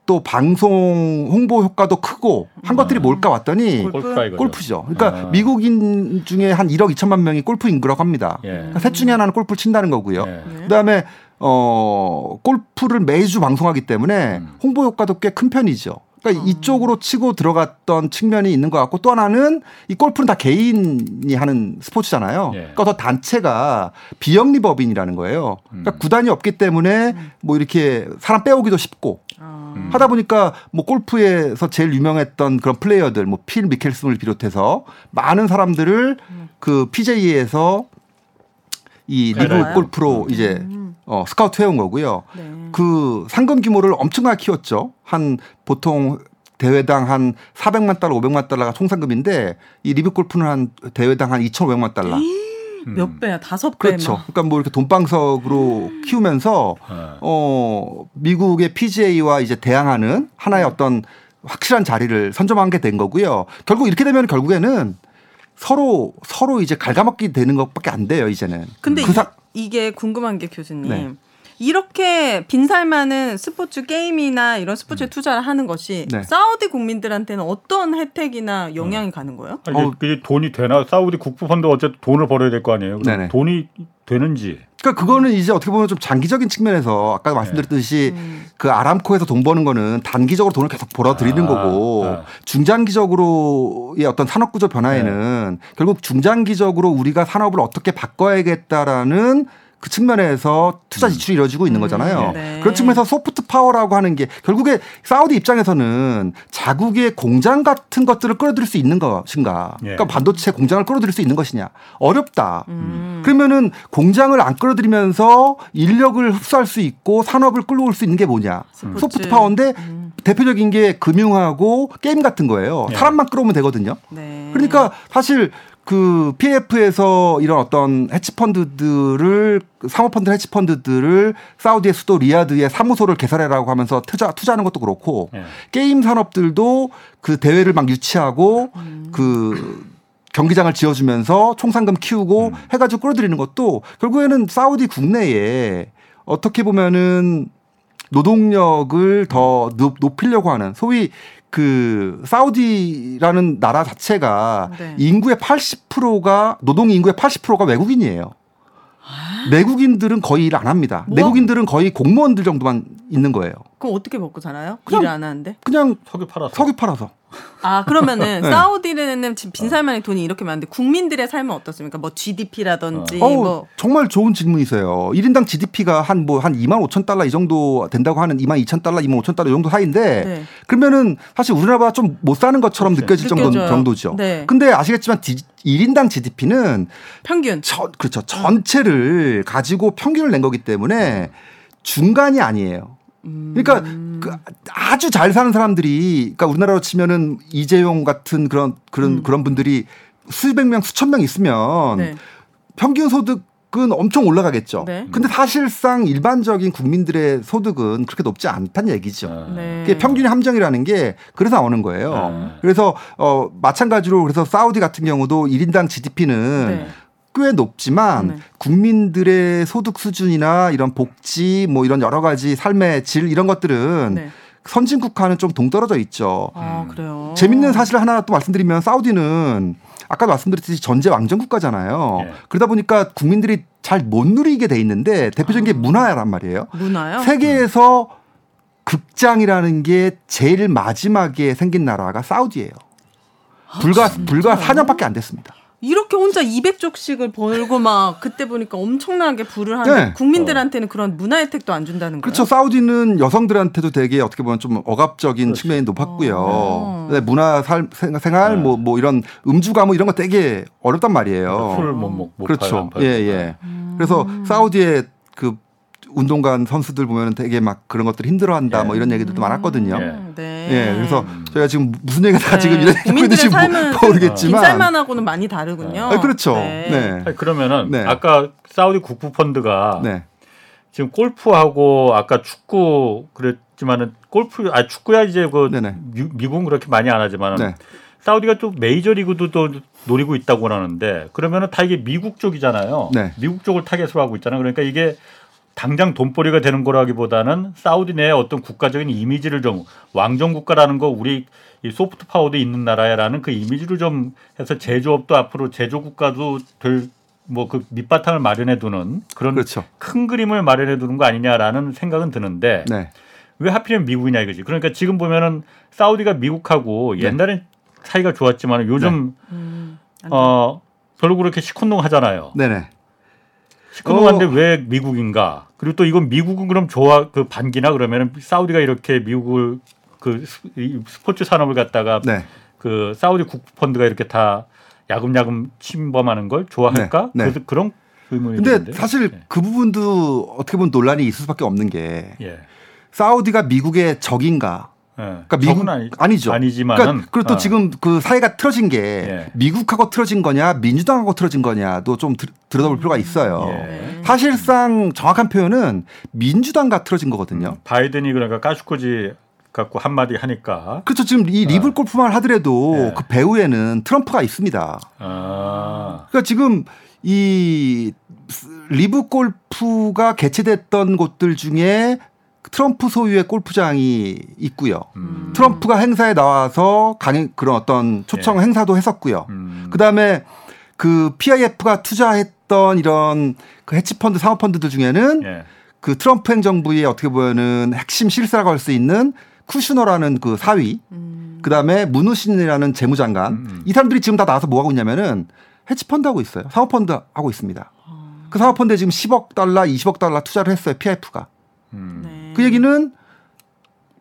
또 방송 홍보 효과도 크고 한 것들이 뭘까 왔더니 골프? 골프 죠. 그러니까 아. 미국인 중에 한 1억 2천만 명이 골프 인구라고 합니다. 예. 그러니까 셋 중에 하나는 골프를 친다는 거고요. 예. 네. 그다음에 어 골프를 매주 방송하기 때문에 음. 홍보 효과도 꽤 큰 편이죠. 그러니까 이쪽으로 치고 들어갔던 측면이 있는 것 같고 또 하나는 이 골프는 다 개인이 하는 스포츠잖아요. 예. 그러니까 더 단체가 비영리 법인이라는 거예요. 그러니까 음. 구단이 없기 때문에 뭐 이렇게 사람 빼오기도 쉽고 아. 음. 하다 보니까 뭐 골프에서 제일 유명했던 그런 플레이어들 뭐 필 미켈슨을 비롯해서 많은 사람들을 그 PJ에서 이 리그 알아요. 골프로 이제 음. 어, 스카우트 해온 거고요. 네. 그 상금 규모를 엄청나게 키웠죠. 한 보통 대회당 한 400만 달러, 500만 달러가 총 상금인데 이 리뷰 골프는 한 대회당 한 2,500만 달러. 음. 몇 배야? 다섯 배. 그렇죠. 막. 그러니까 뭐 이렇게 돈방석으로 키우면서 어. 어 미국의 PGA와 이제 대항하는 하나의 어떤 확실한 자리를 선점한 게 된 거고요. 결국 이렇게 되면 결국에는 서로 서로 이제 갉아먹기 되는 것밖에 안 돼요 이제는. 근데 그 사- 이, 게 궁금한 게 교수님. 네. 이렇게 빈살 많은 스포츠 게임이나 이런 스포츠에 투자를 하는 것이 네. 사우디 국민들한테는 어떤 혜택이나 영향이 가는 거예요? 아니, 어우. 그게 돈이 되나? 사우디 국부펀드 어쨌든 돈을 벌어야 될 거 아니에요. 그럼 네네. 돈이 되는지. 그러니까 그거는 이제 어떻게 보면 좀 장기적인 측면에서 아까 말씀드렸듯이 음. 그 아람코에서 돈 버는 거는 단기적으로 돈을 계속 벌어들이는 아, 거고 아. 중장기적으로의 어떤 산업 구조 변화에는 결국 중장기적으로 우리가 산업을 어떻게 바꿔야겠다라는 그 측면에서 투자 지출이 이루어지고 있는 음, 거잖아요. 네. 그런 측면에서 소프트 파워라고 하는 게 결국에 사우디 입장에서는 자국의 공장 같은 것들을 끌어들일 수 있는 것인가? 예. 그러니까 반도체 공장을 끌어들일 수 있는 것이냐? 어렵다. 음. 그러면은 공장을 안 끌어들이면서 인력을 흡수할 수 있고 산업을 끌어올 수 있는 게 뭐냐? 스포츠. 소프트 파워인데 음. 대표적인 게 금융하고 게임 같은 거예요. 예. 사람만 끌어오면 되거든요. 네. 그러니까 사실 그 PF에서 이런 어떤 헤지펀드들을 사모펀드 헤지펀드들을 사우디의 수도 리야드에 사무소를 개설해라고 하면서 투자 투자하는 것도 그렇고 예. 게임 산업들도 그 대회를 막 유치하고 음. 그 경기장을 지어주면서 총상금 키우고 음. 해가지고 끌어들이는 것도 결국에는 사우디 국내에 어떻게 보면은 노동력을 더 높- 높이려고 하는 소위 그 사우디라는 나라 자체가 네. 인구의 80%가 노동 인구의 80%가 외국인이에요. 내국인들은 거의 일 안 합니다. 뭐? 내국인들은 거의 공무원들 정도만 있는 거예요. 그럼 어떻게 먹고 살아요? 그냥- 일을 안 하는데? 그냥 석유 팔아서. 석유 팔아서. 아 그러면은 네. 사우디는 지금 빈살만의 돈이 이렇게 많은데 국민들의 삶은 어떻습니까? 뭐 GDP라든지 어우, 뭐 정말 좋은 질문이세요. 1인당 GDP가 한뭐한 2만 5천 달러 이 정도 된다고 하는 2만 2천 달러, 2만 5천 달러 이 정도 사이인데 네. 그러면은 사실 우리나라보다 좀못 사는 것처럼 그렇죠. 느껴질 정도, 느껴져요. 정도 죠. 네. 근데 아시겠지만 디, 1인당 GDP는 평균 전, 그렇죠. 전체를 가지고 평균을 낸 거기 때문에 중간이 아니에요. 그러니까 그 아주 잘 사는 사람들이 그러니까 우리나라로 치면은 이재용 같은 그런 그런 그런 분들이 수백 명 수천 명 있으면 네. 평균 소득은 엄청 올라가겠죠. 네. 근데 사실상 일반적인 국민들의 소득은 그렇게 높지 않다는 얘기죠. 아. 네. 그게 평균의 함정이라는 게 그래서 나오는 거예요. 네. 그래서 어 마찬가지로 그래서 사우디 같은 경우도 1인당 GDP는 네. 꽤 높지만 네. 국민들의 소득 수준이나 이런 복지 뭐 이런 여러 가지 삶의 질 이런 것들은 네. 선진 국가는 좀 동떨어져 있죠. 아 그래요. 재밌는 사실 하나 또 말씀드리면 사우디는 아까 말씀드렸듯이 전제 왕정 국가잖아요. 예. 그러다 보니까 국민들이 잘 못 누리게 돼 있는데 대표적인 게 문화란 말이에요. 문화요? 세계에서 극장이라는 게 제일 마지막에 생긴 나라가 사우디예요. 불과 불과 4년밖에 안 됐습니다. 이렇게 혼자 200쪽씩을 벌고 막 그때 보니까 엄청나게 부를 하는데 네. 국민들한테는 그런 문화 혜택도 안 준다는 거예요. 그렇죠. 사우디는 여성들한테도 되게 어떻게 보면 좀 억압적인 측면이 높았고요. 어. 네, 문화 살, 생- 생활 네. 뭐, 뭐 이런 음주가 뭐 이런 거 되게 어렵단 말이에요. 술을 못 먹, 못 그렇죠. 안 팔고. 예, 예. 그래서 사우디의 그 운동관 선수들 보면 되게 막 그런 것들 힘들어한다 뭐 이런 얘기들도 많았거든요. 예. 네. 예, 그래서 저희가 지금 무슨 얘기가 다 네. 지금 이런 얘기 국민들의 있는지 삶은 모르겠지만 빈살만하고는 많이 다르군요. 아, 그렇죠. 네. 아니, 그러면은 네. 아까 사우디 국부 펀드가 네. 지금 골프하고 아까 축구 그랬지만은 골프 아 축구야 이제 그 네네. 미, 미국은 그렇게 많이 안 하지만은 네. 사우디가 또 메이저 리그도 또 노리고 있다고 하는데 그러면은 다 이게 미국 쪽이잖아요. 네. 미국 쪽을 타겟으로 하고 있잖아요. 그러니까 이게 당장 돈벌이가 되는 거라기보다는 사우디 내에 어떤 국가적인 이미지를 좀 왕정 국가라는 거 우리 이 소프트 파워도 있는 나라야라는 그 이미지를 좀 해서 제조업도 앞으로 제조 국가도 될 뭐 그 밑바탕을 마련해 두는 그런 그렇죠. 큰 그림을 마련해 두는 거 아니냐라는 생각은 드는데 네. 왜 하필이면 미국이냐 이거지. 그러니까 지금 보면은 사우디가 미국하고 네. 옛날엔 사이가 좋았지만 요즘 음, 안어 별로 그렇게 시큰둥 하잖아요. 네네. 시큰둥한데 어. 왜 미국인가? 그리고 또 이건 미국은 그럼 좋아 그 반기나 그러면은 사우디가 이렇게 미국을 그 스- 스포츠 산업을 갖다가 네. 그 사우디 국부펀드가 이렇게 다 야금야금 침범하는 걸 좋아할까? 네, 네. 그, 그런 의문이 근데 드는데요. 사실 예. 그 부분도 어떻게 보면 논란이 있을 수밖에 없는 게 예. 사우디가 미국의 적인가? 예. 그러니까 미국 아니, 아니죠. 아니지만은 그러니까 그리고 또 어. 지금 그 사이가 틀어진 게 예. 미국하고 틀어진 거냐 민주당하고 틀어진 거냐도 좀 들, 들여다볼 필요가 있어요. 예. 사실상 정확한 표현은 민주당과 틀어진 거거든요. 바이든이 그러니까 카슈끄지 갖고 한마디 하니까 그렇죠. 지금 이 LIV 골프만 하더라도 예. 그 배후에는 트럼프가 있습니다. 아 그러니까 지금 이 LIV 골프가 개최됐던 곳들 중에 트럼프 소유의 골프장이 있고요. 음. 트럼프가 행사에 나와서 강행 그런 어떤 초청 예. 행사도 했었고요. 음. 그다음에 그 PIF가 투자했던 이런 그 헤지펀드 사모펀드들 중에는 예. 그 트럼프 행정부의 어떻게 보면은 핵심 실세라고 할 수 있는 쿠슈너라는 그 사위, 음. 그다음에 문우신이라는 재무장관 음, 음. 이 사람들이 지금 다 나와서 뭐 하고 있냐면은 헤지펀드 하고 있어요. 사모펀드 하고 있습니다. 아. 그 사모펀드에 지금 10억 달러, 20억 달러 투자를 했어요. PIF가. 음. 네. 그 얘기는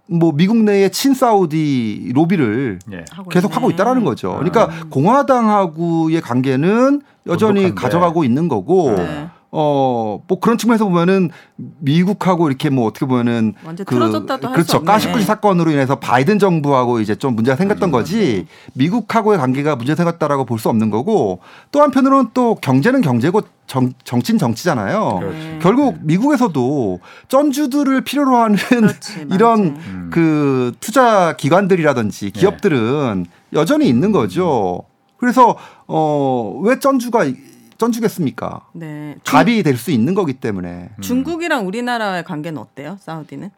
뭐 미국 내의 친사우디 로비를 예. 하고 계속. 하고 있다라는 거죠. 아. 그러니까 공화당하고의 관계는 여전히 돈독한데. 가져가고 있는 거고 네. 어, 뭐 그런 측면에서 보면은 미국하고 이렇게 뭐 어떻게 보면은 완전 틀어졌다도 할수 그렇죠. 없네. 까시꾸시 사건으로 인해서 바이든 정부하고 이제 좀 문제가 생겼던 거지 미국하고의 관계가 문제 생겼다라고 볼 수 없는 거고 또 한편으로는 또 경제는 경제고 정, 정치는 정치잖아요. 그렇지. 결국 미국에서도 쩐주들을 필요로 하는 그렇지, 이런 맞지. 음. 그 투자 기관들이라든지 기업들은 여전히 있는 거죠. 그래서 어왜 쩐주가 쩐주겠습니까? 네. 중, 갑이 될 수 있는 거기 때문에 중국이랑 우리나라의 관계는 어때요? 사우디는?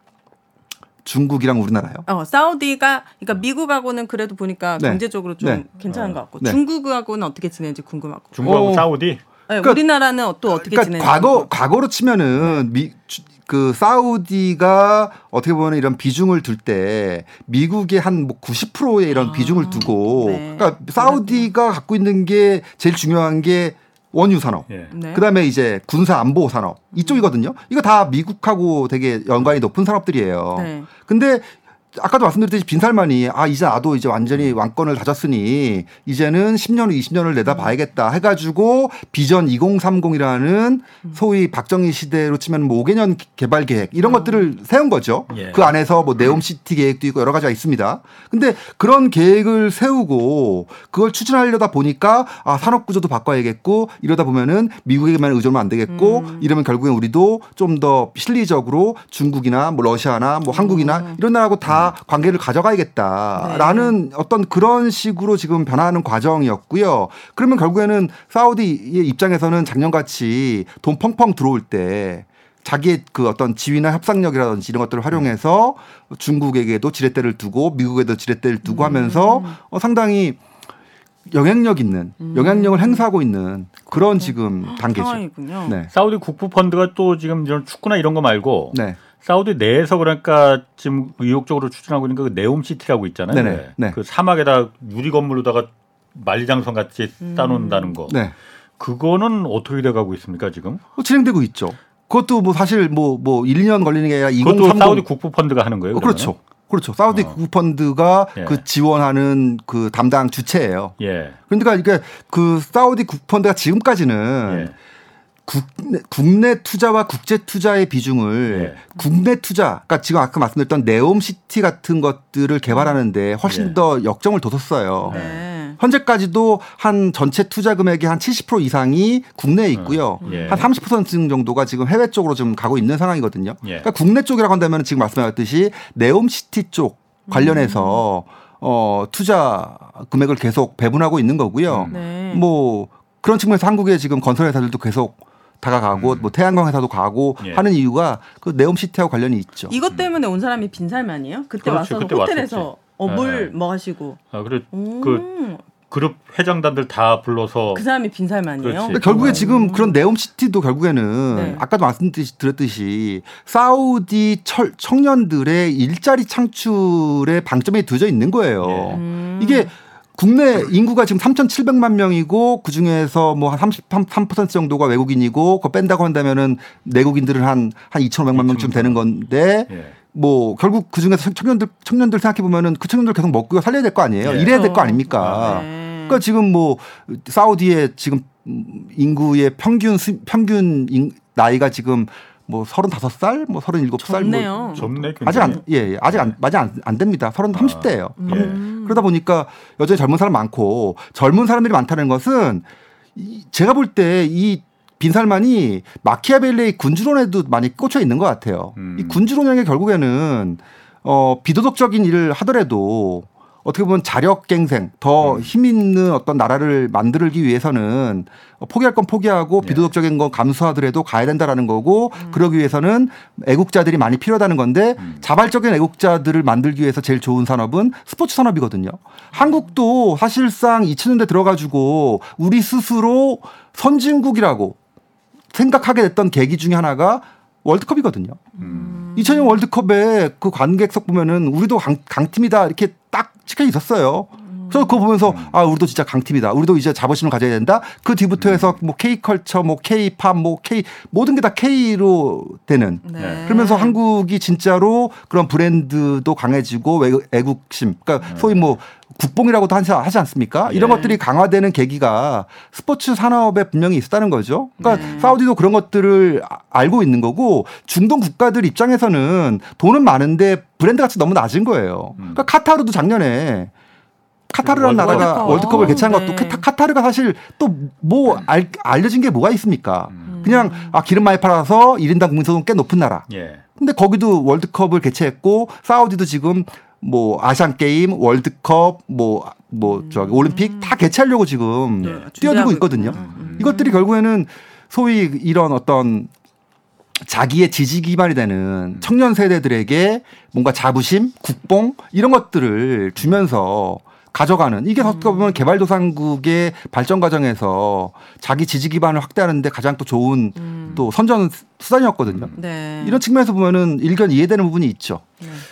중국이랑 우리나라요. 어, 사우디가 그러니까 미국하고는 그래도 보니까 네. 경제적으로 좀 네. 괜찮은 것 같고 네. 중국하고는 어떻게 지내는지 궁금하고. 중국하고 어. 사우디 네, 그러니까- 우리나라는 또 어떻게 그러니까 지내는지. 과거 과거로 치면은 미, 주- 그 사우디가 어떻게 보면 이런 비중을 둘 때 미국의 한 뭐 90%의 이런 아, 비중을 두고 네. 그러니까 사우디가 갖고 있는 게 제일 중요한 게 원유 산업. 예. 네. 그다음에 이제 군사 안보 산업 이쪽이거든요. 이거 다 미국하고 되게 연관이 높은 산업들이에요. 네. 근데 아까도 말씀드렸듯이 빈살만이 아 이제 나도 이제 완전히 왕권을 다졌으니 이제는 10년 후 20년을 내다봐야겠다 해가지고 비전 2030이라는 소위 박정희 시대로 치면 뭐 5개년 개발 계획 이런 것들을 세운 거죠. 예. 그 안에서 뭐 네옴시티 계획도 있고 여러 가지가 있습니다. 근데 그런 계획을 세우고 그걸 추진하려다 보니까 아 산업 구조도 바꿔야겠고 이러다 보면은 미국에만 의존하면 안 되겠고 이러면 결국엔 우리도 좀 더 실리적으로 중국이나 뭐 러시아나 뭐 한국이나 이런 나라하고 다 관계를 가져가야겠다라는 어떤 그런 식으로 지금 변화하는 과정이었고요. 그러면 결국에는 사우디의 입장에서는 작년같이 돈 펑펑 들어올 때 자기의 그 어떤 지위나 협상력이라든지 이런 것들을 활용해서 중국에게도 지렛대를 두고 미국에도 지렛대를 두고 하면서 어, 상당히 영향력 있는 영향력을 행사하고 있는 그런 지금 단계죠. 상황이군요. 네. 사우디 국부 펀드가 또 지금 이런 축구나 이런 거 말고 네. 사우디 내에서 그러니까 지금 의욕적으로 추진하고 있는 그 네옴 시티라고 있잖아요. 네네. 네. 그 사막에다 유리 건물로다가 만리장성 같이 음. 따놓는다는 거. 네. 그거는 어떻게 돼가고 있습니까 지금? 어, 진행되고 있죠. 그것도 뭐 사실 뭐뭐 1년 걸리는 게 아니라 그것도 2030 사우디 국부 펀드가 하는 거예요. 어, 그렇죠. 그렇죠. 사우디 어. 국부펀드가 예. 그 지원하는 그 담당 주체예요. 예. 그러니까 이게 그 사우디 국부펀드가 지금까지는 예. 국내, 국내 투자와 국제 투자의 비중을 예. 국내 투자, 그러니까 지금 아까 말씀드렸던 네옴시티 같은 것들을 개발하는데 훨씬 예. 더 역정을 뒀었어요. 네. 현재까지도 한 전체 투자 금액의 한 70% 이상이 국내에 있고요. 예. 한30% 정도가 지금 해외 쪽으로 좀 가고 있는 상황이거든요. 예. 그러니까 국내 쪽이라고 한다면 지금 말씀하셨듯이 네옴시티 쪽 관련해서 어, 투자 금액을 계속 배분하고 있는 거고요. 네. 뭐 그런 측면에서 한국의 지금 건설 회사들도 계속 다가가고 뭐 태양광 회사도 가고 음. 예. 하는 이유가 그 네옴시티하고 관련이 있죠. 이것 때문에 온 사람이 빈살만이에요? 그때 그렇죠. 와서 그때 호텔에서 왔었지. 어물 네. 뭐 하시고. 아, 그래 음. 그 그룹 회장단들 다 불러서 그 사람이 빈살만이에요? 그렇지. 근데 결국에 지금 그런 네옴시티도 결국에는 네. 아까도 말씀드렸듯이 사우디 철, 청년들의 일자리 창출에 방점이 두어져 있는 거예요. 예. 음. 이게 국내 인구가 지금 3,700만 명이고 그 중에서 뭐 한 33% 정도가 외국인이고 그거 뺀다고 한다면은 내국인들은 한, 한 2,500만 명쯤 되는 건데 예. 뭐 결국 그 중에서 청년들 청년들 생각해 보면은 그 청년들 계속 먹고 살려야 될 거 아니에요. 예. 일해야 될 거. 아닙니까? 네. 그러니까 지금 뭐 사우디의 지금 인구의 평균 수, 평균 인, 나이가 지금 뭐 35살, 뭐 37살 좋네요. 뭐 젊네 아직 안. 예, 예. 아직 안 아직 안, 안 됩니다. 30, 30대예요. 음. 그러다 보니까 여전히 젊은 사람 많고 젊은 사람들이 많다는 것은 이, 제가 볼 때 이 빈살만이 마키아벨리의 군주론에도 많이 꽂혀 있는 것 같아요. 음. 이 군주론이 결국에는 어 비도덕적인 일을 하더라도 어떻게 보면 자력갱생, 더힘 있는 어떤 나라를 만들기 위해서는 포기할 건 포기하고 예. 비도덕적인 건 감수하더라도 가야 된다라는 거고 그러기 위해서는 애국자들이 많이 필요하다는 건데 음. 자발적인 애국자들을 만들기 위해서 제일 좋은 산업은 스포츠 산업이거든요. 한국도 사실상 2000년대 들어가지고 우리 스스로 선진국이라고 생각하게 됐던 계기 중에 하나가 월드컵이거든요. 음. 2000년 월드컵에 그 관객석 보면은 우리도 강, 강팀이다 이렇게 딱 찍혀 있었어요. 그래서 그거 보면서 아 우리도 진짜 강팀이다. 우리도 이제 자부심을 가져야 된다. 그 뒤부터 해서 뭐 K 컬처, 뭐 K 팝, 뭐 K 모든 게 다 K로 되는. 네. 그러면서 한국이 진짜로 그런 브랜드도 강해지고 외- 애국심, 그러니까 소위 뭐 국뽕이라고도 하지, 하지 않습니까? 이런 예. 것들이 강화되는 계기가 스포츠 산업에 분명히 있었다는 거죠. 그러니까 네. 사우디도 그런 것들을 아- 알고 있는 거고 중동 국가들 입장에서는 돈은 많은데 브랜드 가치 너무 낮은 거예요. 그러니까 카타르도 작년에 카타르라는 월드컵. 나라가 월드컵. 월드컵을 개최한 것도 네. 카타- 카타르가 사실 또 뭐 알려진 게 뭐가 있습니까? 그냥 아 기름 많이 팔아서 1인당 국민소득 꽤 높은 나라. 예. 근데 거기도 월드컵을 개최했고 사우디도 지금 뭐 아시안 게임, 월드컵, 뭐뭐 저기 올림픽 다 개최하려고 지금 네, 뛰어들고 있거든요. 음. 이것들이 결국에는 소위 이런 어떤 자기의 지지 기반이 되는 청년 세대들에게 뭔가 자부심, 국뽕 이런 것들을 주면서 가져가는 이게 어떻게 보면 개발도상국의 발전 과정에서 자기 지지 기반을 확대하는데 가장 또 좋은 또 선전 수단이었거든요. 네. 이런 측면에서 보면은 일견 이해되는 부분이 있죠.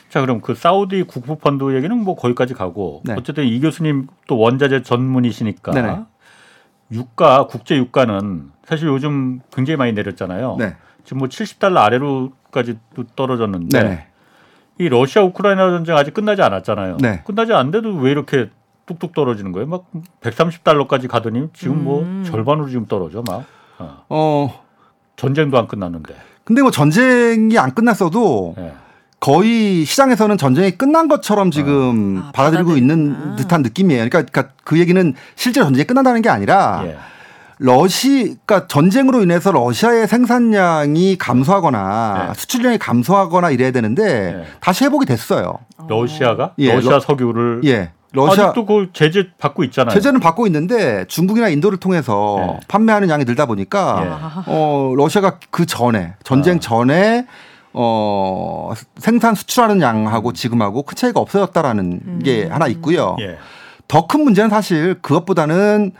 자 그럼 그 사우디 국부 펀드 얘기는 뭐 거기까지 가고 네. 어쨌든 이 교수님 또 원자재 전문이시니까 네네. 유가 국제 유가는 사실 요즘 굉장히 많이 내렸잖아요. 네. 지금 뭐 70달러 아래로까지 또 떨어졌는데 네네. 이 러시아 우크라이나 전쟁 아직 끝나지 않았잖아요. 네. 끝나지 않는데도 왜 이렇게 뚝뚝 떨어지는 거예요? 막 130달러까지 가더니 지금 뭐 음. 절반으로 지금 떨어져 막. 어. 어 전쟁도 안 끝났는데. 근데 뭐 전쟁이 안 끝났어도 예. 거의 시장에서는 전쟁이 끝난 것처럼 지금 아, 받아들이고 받아들이구나. 있는 듯한 느낌이에요. 그러니까, 그러니까 그 얘기는 실제로 전쟁이 끝난다는 게 아니라 예. 러시 그러니까 전쟁으로 인해서 러시아의 생산량이 감소하거나 네. 수출량이 감소하거나 이래야 되는데 네. 다시 회복이 됐어요. 러시아가 예, 러시아 러- 석유를 예. 러시아 아직도 그 제재 받고 있잖아요. 제재는 받고 있는데 중국이나 인도를 통해서 네. 판매하는 양이 늘다 보니까 예. 어 러시아가 그 전에 전쟁 아. 전에 어 생산 수출하는 양하고 지금하고 큰 차이가 없어졌다라는 게 하나 있고요. 예. 더큰 문제는 사실 그것보다는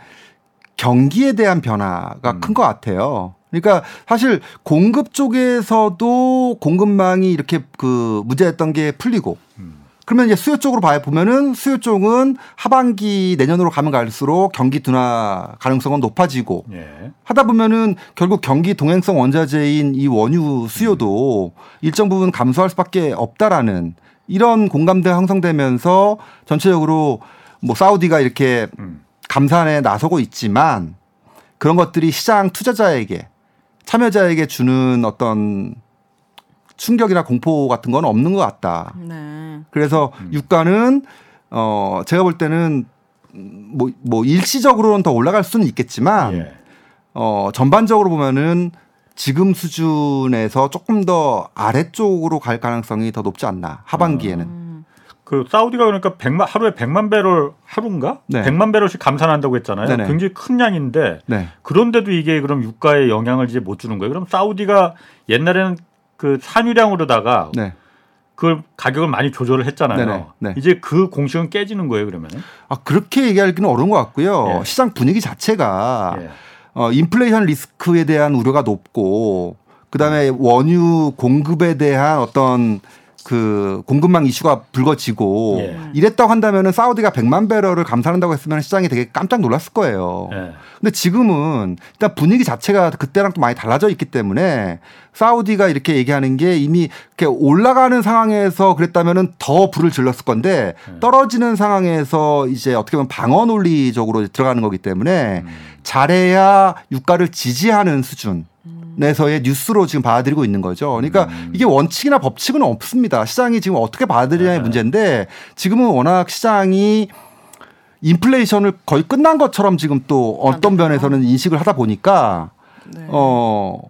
경기에 대한 변화가 음. 큰것 같아요. 그러니까 사실 공급 쪽에서도 공급망이 이렇게 그 문제였던 게 풀리고 음. 그러면 이제 수요 쪽으로 봐야 보면은 수요 쪽은 하반기 내년으로 가면 갈수록 경기 둔화 가능성은 높아지고 예. 하다 보면은 결국 경기 동행성 원자재인 이 원유 수요도 일정 부분 감소할 수밖에 없다라는 이런 공감대가 형성되면서 전체적으로 뭐 사우디가 이렇게 음. 감산에 나서고 있지만 그런 것들이 시장 투자자에게 참여자에게 주는 어떤 충격이나 공포 같은 건 없는 것 같다. 네. 그래서 음. 유가는 어 제가 볼 때는 뭐, 뭐 일시적으로는 더 올라갈 수는 있겠지만 예. 어 전반적으로 보면은 지금 수준에서 조금 더 아래쪽으로 갈 가능성이 더 높지 않나 하반기에는 음. 그 사우디가 그러니까 100만 하루에 100만 배럴 하루인가? 네. 100만 배럴씩 감산한다고 했잖아요. 네네. 굉장히 큰 양인데 네 그런데도 이게 그럼 유가에 영향을 이제 못 주는 거예요. 그럼 사우디가 옛날에는 그 산유량으로다가 네. 그 가격을 많이 조절을 했잖아요. 네. 이제 그 공식은 깨지는 거예요, 그러면. 아 그렇게 얘기하기는 어려운 것 같고요 예. 시장 분위기 자체가 예. 어, 인플레이션 리스크에 대한 우려가 높고 그다음에 원유 공급에 대한 어떤 그 공급망 이슈가 불거지고 예. 이랬다고 한다면은 사우디가 100만 배럴을 감산한다고 했으면 시장이 되게 깜짝 놀랐을 거예요. 예. 근데 지금은 일단 분위기 자체가 그때랑 또 많이 달라져 있기 때문에 사우디가 이렇게 얘기하는 게 이미 이렇게 올라가는 상황에서 그랬다면은 더 불을 질렀을 건데 네. 떨어지는 상황에서 이제 어떻게 보면 방어 논리적으로 들어가는 거기 때문에 음. 잘해야 유가를 지지하는 수준 에서의 뉴스로 지금 받아들이고 있는 거죠. 그러니까 음. 이게 원칙이나 법칙은 없습니다. 시장이 지금 어떻게 받아들이냐의 네. 문제인데 지금은 워낙 시장이 인플레이션을 거의 끝난 것처럼 지금 또 어떤 아, 면에서는 인식을 하다 보니까 네. 어,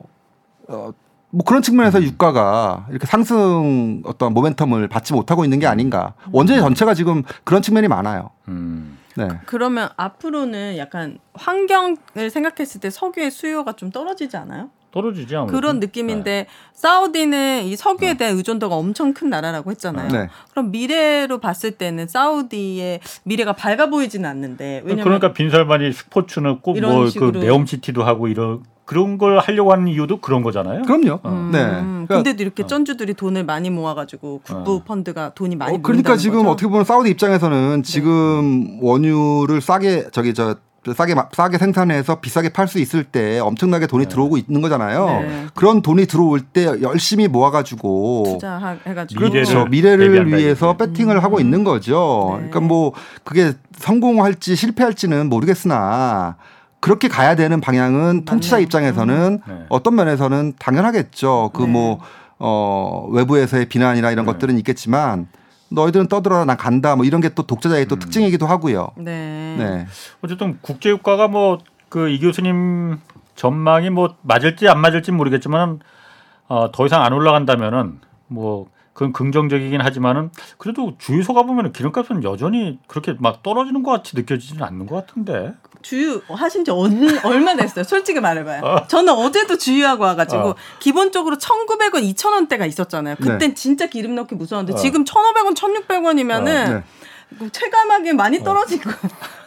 어, 뭐 그런 측면에서 유가가 이렇게 상승 어떤 모멘텀을 받지 못하고 있는 게 아닌가. 원자재 전체가 지금 그런 측면이 많아요. 음. 네. 그러면 앞으로는 약간 환경을 생각했을 때 석유의 수요가 좀 떨어지지 않아요? 떨어지지 아무래도. 그런 느낌인데 사우디는 이 석유에 대한 의존도가 엄청 큰 나라라고 했잖아요. 네. 그럼 미래로 봤을 때는 사우디의 미래가 밝아 보이지는 않는데 왜냐면 그러니까 빈살만이 스포츠는 꼭 뭐그 식으로. 네옴시티도 하고 이런 그런 걸 하려고 하는 이유도 그런 거잖아요. 그럼요. 음, 네. 그러니까, 근데도 이렇게 쩐주들이 돈을 많이 모아가지고 국부 어. 펀드가 돈이 많이 어, 그러니까 지금 거죠? 어떻게 보면 사우디 입장에서는 지금 원유를 싸게 저기 저 싸게 마- 싸게 생산해서 비싸게 팔 수 있을 때 엄청나게 돈이 들어오고 있는 거잖아요. 네. 그런 돈이 들어올 때 열심히 모아가지고 투자해가지고 그렇죠. 미래를 미래를 위해서. 배팅을 하고 있는 거죠. 네. 그러니까 뭐 그게 성공할지 실패할지는 모르겠으나 그렇게 가야 되는 방향은 통치자. 입장에서는 네. 어떤 면에서는 당연하겠죠. 그 네. 뭐 어, 외부에서의 비난이나 이런 네. 것들은 있겠지만 너희들은 떠들어라 난 간다 뭐 이런 게 또 독자자의 또 음. 특징이기도 하고요. 네. 네. 어쨌든 국제 유가가 뭐 그 이 교수님 전망이 뭐 맞을지 안 맞을지 모르겠지만 어, 더 이상 안 올라간다면은 뭐 그건 긍정적이긴 하지만은 그래도 주유소 가보면 기름값은 여전히 그렇게 막 떨어지는 것 같이 느껴지지는 않는 것 같은데. 주유 하신 지 얼, 얼마 됐어요? 솔직히 말해봐요. 어. 저는 어제도 주유하고 와가지고 어. 기본적으로 1,900원, 2,000원대가 있었잖아요. 그땐 진짜 기름 넣기 무서웠는데 어. 지금 1,500원, 1,600원이면은 네. 체감하게 많이 떨어진 거.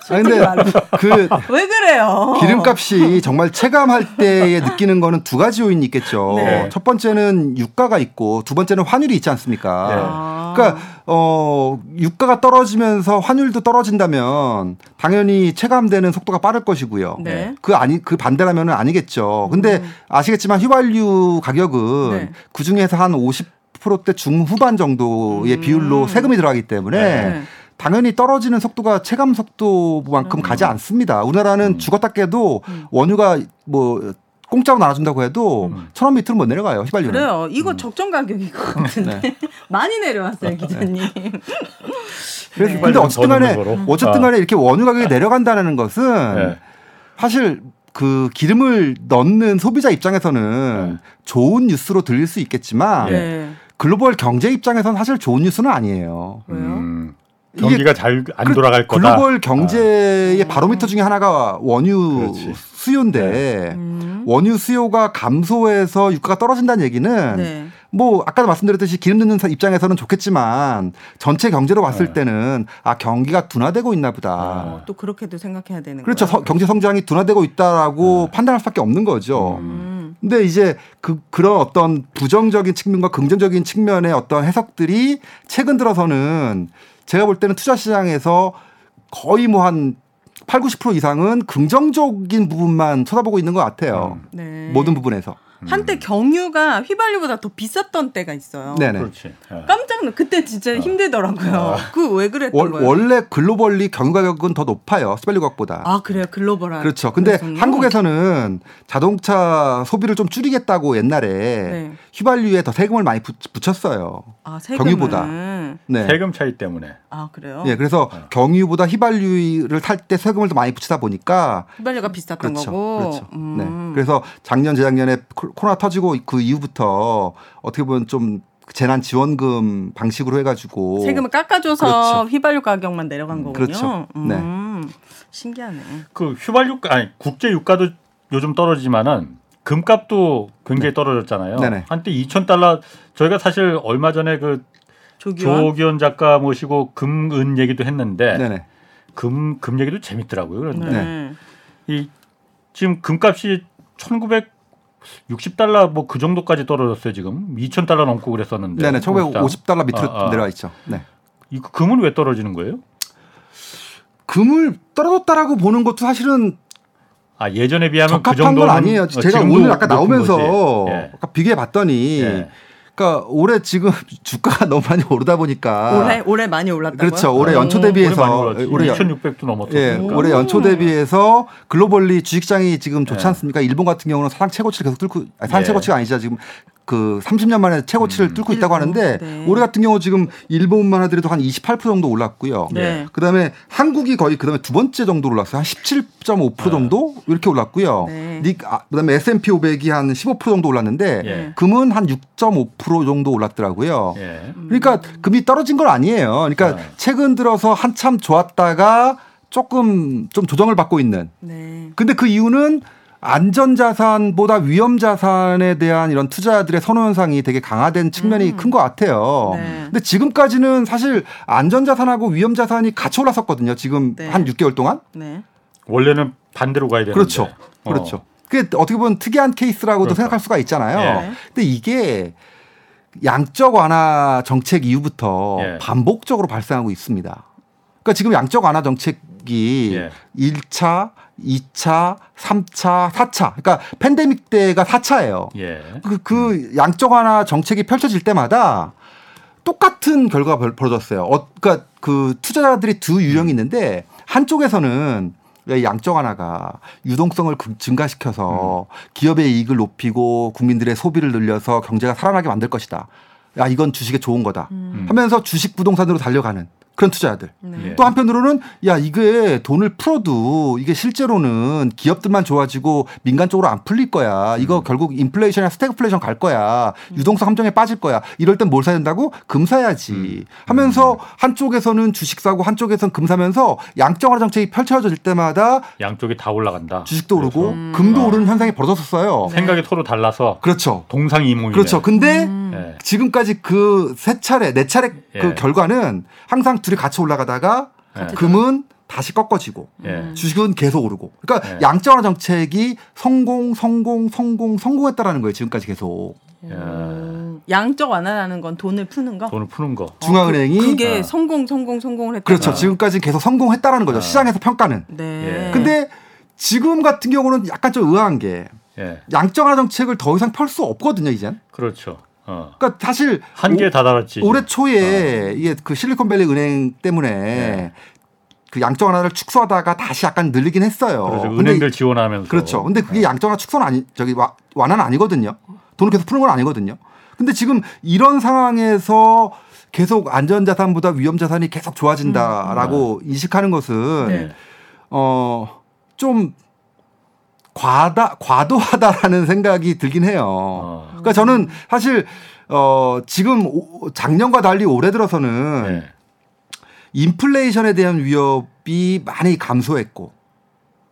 아니, 근데 말해. 그 왜 그래요? 기름값이 정말 체감할 때에 느끼는 거는 두 가지 요인이 있겠죠. 네. 첫 번째는 유가가 있고 두 번째는 환율이 있지 않습니까? 네. 아. 그러니까 어 유가가 떨어지면서 환율도 떨어진다면 당연히 체감되는 속도가 빠를 것이고요. 네. 그 아니 그 반대라면은 아니겠죠. 근데 아시겠지만 휘발유 가격은 네. 그 중에서 한 50%대 중후반 정도의 음. 비율로 세금이 들어가기 때문에 네. 당연히 떨어지는 속도가 체감 속도만큼 가지 않습니다. 우리나라는 죽었다 깨도 음. 원유가 뭐 공짜로 나눠준다고 해도 음. 천원 밑으로 못 내려가요 휘발유는. 그래요. 음. 이거 적정 가격인 것 같은데 네. 많이 내려왔어요, 기자님. 그래서 네. 근데 어쨌든 간에 더 넣는 거로? 어쨌든 아. 간에 이렇게 원유 가격이 내려간다는 것은 네. 사실 그 기름을 넣는 소비자 입장에서는 네. 좋은 뉴스로 들릴 수 있겠지만 예. 네. 글로벌 경제 입장에서는 사실 좋은 뉴스는 아니에요. 왜요? 음, 경기가 잘안그 돌아갈 거다. 글로벌 경제의 아. 바로미터 중에 하나가 원유 그렇지. 수요인데 음. 원유 수요가 감소해서 유가가 떨어진다는 얘기는 네. 뭐 아까도 말씀드렸듯이 기름 넣는 사- 입장에서는 좋겠지만 전체 경제로 봤을 네. 때는 아 경기가 둔화되고 있나 보다. 어. 또 그렇게도 생각해야 되는 그렇죠. 거예요. 서- 경제 성장이 둔화되고 있다라고 판단할 수밖에 없는 거죠. 음. 근데 이제 그 그런 어떤 부정적인 측면과 긍정적인 측면의 어떤 해석들이 최근 들어서는 제가 볼 때는 투자 시장에서 거의 뭐한 8, 90% 이상은 긍정적인 부분만 쳐다보고 있는 것 같아요. 네. 모든 부분에서. 한때 경유가 휘발유보다 더 비쌌던 때가 있어요. 네네. 그렇지. 어. 깜짝 놀. 그때 진짜 힘들더라고요. 그왜 그랬던 월, 거예요? 원래 글로벌리 경유 가격은 더 높아요. 휘발유 가격보다. 아 그래요 글로벌한. 그렇죠. 근데 그래서요? 한국에서는 자동차 소비를 좀 줄이겠다고 옛날에 네. 휘발유에 더 세금을 많이 붙, 붙였어요. 아 세금은. 경유보다. 네. 세금 차이 때문에. 아 그래요? 예, 그래서 경유보다 휘발유를 탈 때 세금을 더 많이 붙이다 보니까 휘발유가 비쌌던 그렇죠. 거고. 그렇죠. 음. 네. 그래서 작년 재작년에 코- 코로나 터지고 그 이후부터 어떻게 보면 좀 재난 지원금 방식으로 해가지고 세금을 깎아줘서 그렇죠. 휘발유 가격만 내려간 거군요. 그렇죠. 네. 음. 신기하네. 그 휘발유 아니 국제 유가도 요즘 떨어지지만은 금값도 굉장히 떨어졌잖아요. 네네. 한때 2천 달러 저희가 사실 얼마 전에 그 조기원. 조기현 작가 모시고 금은 얘기도 했는데 네네. 금 금 얘기도 재밌더라고요. 그런데 네. 이 지금 금값이 1960달러 뭐 그 정도까지 떨어졌어요, 지금. 2000달러 넘고 그랬었는데. 네네. 1950달러 밑으로 아, 아. 내려와 있죠. 네. 이 금은 왜 떨어지는 거예요? 금을 떨어졌다라고 보는 것도 사실은 아, 예전에 비하면 그 적합한 정도는 건 아니에요. 어, 제가 오늘 아까 나오면서. 예. 아까 비교해 봤더니 예. 그러니까 올해 지금 주가가 너무 많이 오르다 보니까 올해 올해 많이 올랐다고요? 아. 그렇죠. 올해 어. 연초 대비해서 올해 올해 2,600도 넘었었으니까. 예, 올해 연초 대비해서 글로벌리 주식시장이 지금 좋지 예. 않습니까? 일본 같은 경우는 사상 최고치를 계속 뚫고 아니, 사상 예. 최고치가 아니죠. 지금 그 30년 만에 최고치를 음. 뚫고 있다고 하는데 네. 올해 같은 경우 지금 일본만 하더라도 한 28% 정도 올랐고요. 네. 그다음에 한국이 거의 그다음에 두 번째 정도 올랐어요. 한 17.5% 정도 이렇게 올랐고요. 네. 닉 아, 그다음에 S&P 500이 한 15% 정도 올랐는데 예. 금은 한 6.5% 정도 올랐더라고요. 예. 그러니까 금이 떨어진 건 아니에요. 그러니까 네. 최근 들어서 한참 좋았다가 조금 좀 조정을 받고 있는. 네. 근데 그 이유는 안전자산보다 위험자산에 대한 이런 투자들의 선호 현상이 되게 강화된 측면이 큰것 같아요. 네. 근데 지금까지는 사실 안전자산하고 위험자산이 같이 올랐었거든요. 지금 네. 한 6개월 동안. 네. 원래는 반대로 가야 되는데. 그렇죠. 어. 그렇죠. 그게 어떻게 보면 특이한 케이스라고도 그러니까. 생각할 수가 있잖아요. 예. 근데 이게 양적 완화 정책 이후부터 예. 반복적으로 발생하고 있습니다. 그러니까 지금 양적 완화 정책이 예. 1차, 2차, 3차, 4차. 그러니까 팬데믹 때가 4차예요. 예. 그, 그 양적 완화 정책이 펼쳐질 때마다 똑같은 결과가 벌- 벌어졌어요. 어, 그러니까 그 투자자들이 두 유형이 있는데 한쪽에서는 이 양적 완화가 유동성을 극- 증가시켜서 기업의 이익을 높이고 국민들의 소비를 늘려서 경제가 살아나게 만들 것이다. 야 이건 주식에 좋은 거다. 음. 하면서 주식 부동산으로 달려가는 그런 투자자들. 네. 예. 또 한편으로는 야 이게 돈을 풀어도 이게 실제로는 기업들만 좋아지고 민간 쪽으로 안 풀릴 거야. 이거 결국 인플레이션이나 스태그플레이션 갈 거야. 유동성 함정에 빠질 거야. 이럴 땐 뭘 사야 된다고? 금 사야지. 하면서 한쪽에서는 주식 사고 한쪽에서는 금 사면서 양적 완화 정책이 펼쳐질 때마다 양쪽이 다 올라간다. 주식도 오르고 그래서 금도 어. 오르는 현상이 벌어졌었어요. 생각이 서로 달라서 그렇죠. 동상이몽이네. 그렇죠. 근데 음. 예. 지금까지 그 세 차례, 네 차례 그 예. 결과는 항상 둘이 같이 올라가다가 예. 금은 다시 꺾어지고 예. 주식은 계속 오르고. 그러니까 예. 양적완화 정책이 성공, 성공, 성공, 성공했다라는 거예요. 지금까지 계속. 음, 양적 완화라는 건 돈을 푸는 거. 돈을 푸는 거. 중앙은행이 그게 어. 성공 성공 성공을 했다. 그렇죠. 지금까지 계속 성공했다라는 거죠. 어. 시장에서 평가는. 네. 예. 근데 지금 같은 경우는 약간 좀 의아한 게 예. 양적 완화 정책을 더 이상 펼 수 없거든요, 이젠. 그렇죠. 어. 그러니까 사실 한계에 다다랐지. 올해 초에 이게 그 실리콘밸리 은행 때문에 네. 그 양적 완화를 축소하다가 다시 약간 늘리긴 했어요. 그렇죠. 은행들 지원하면서. 그렇죠. 근데 그게 양적 완화 축소는 아니 저기 와- 완화는 아니거든요. 돈을 계속 푸는 건 아니거든요. 근데 지금 이런 상황에서 계속 안전자산보다 위험자산이 계속 좋아진다라고 인식하는 것은 네. 어, 좀 과다, 과도하다라는 생각이 들긴 해요. 어. 그러니까 저는 사실, 어, 지금 오- 작년과 달리 올해 들어서는 네. 인플레이션에 대한 위협이 많이 감소했고,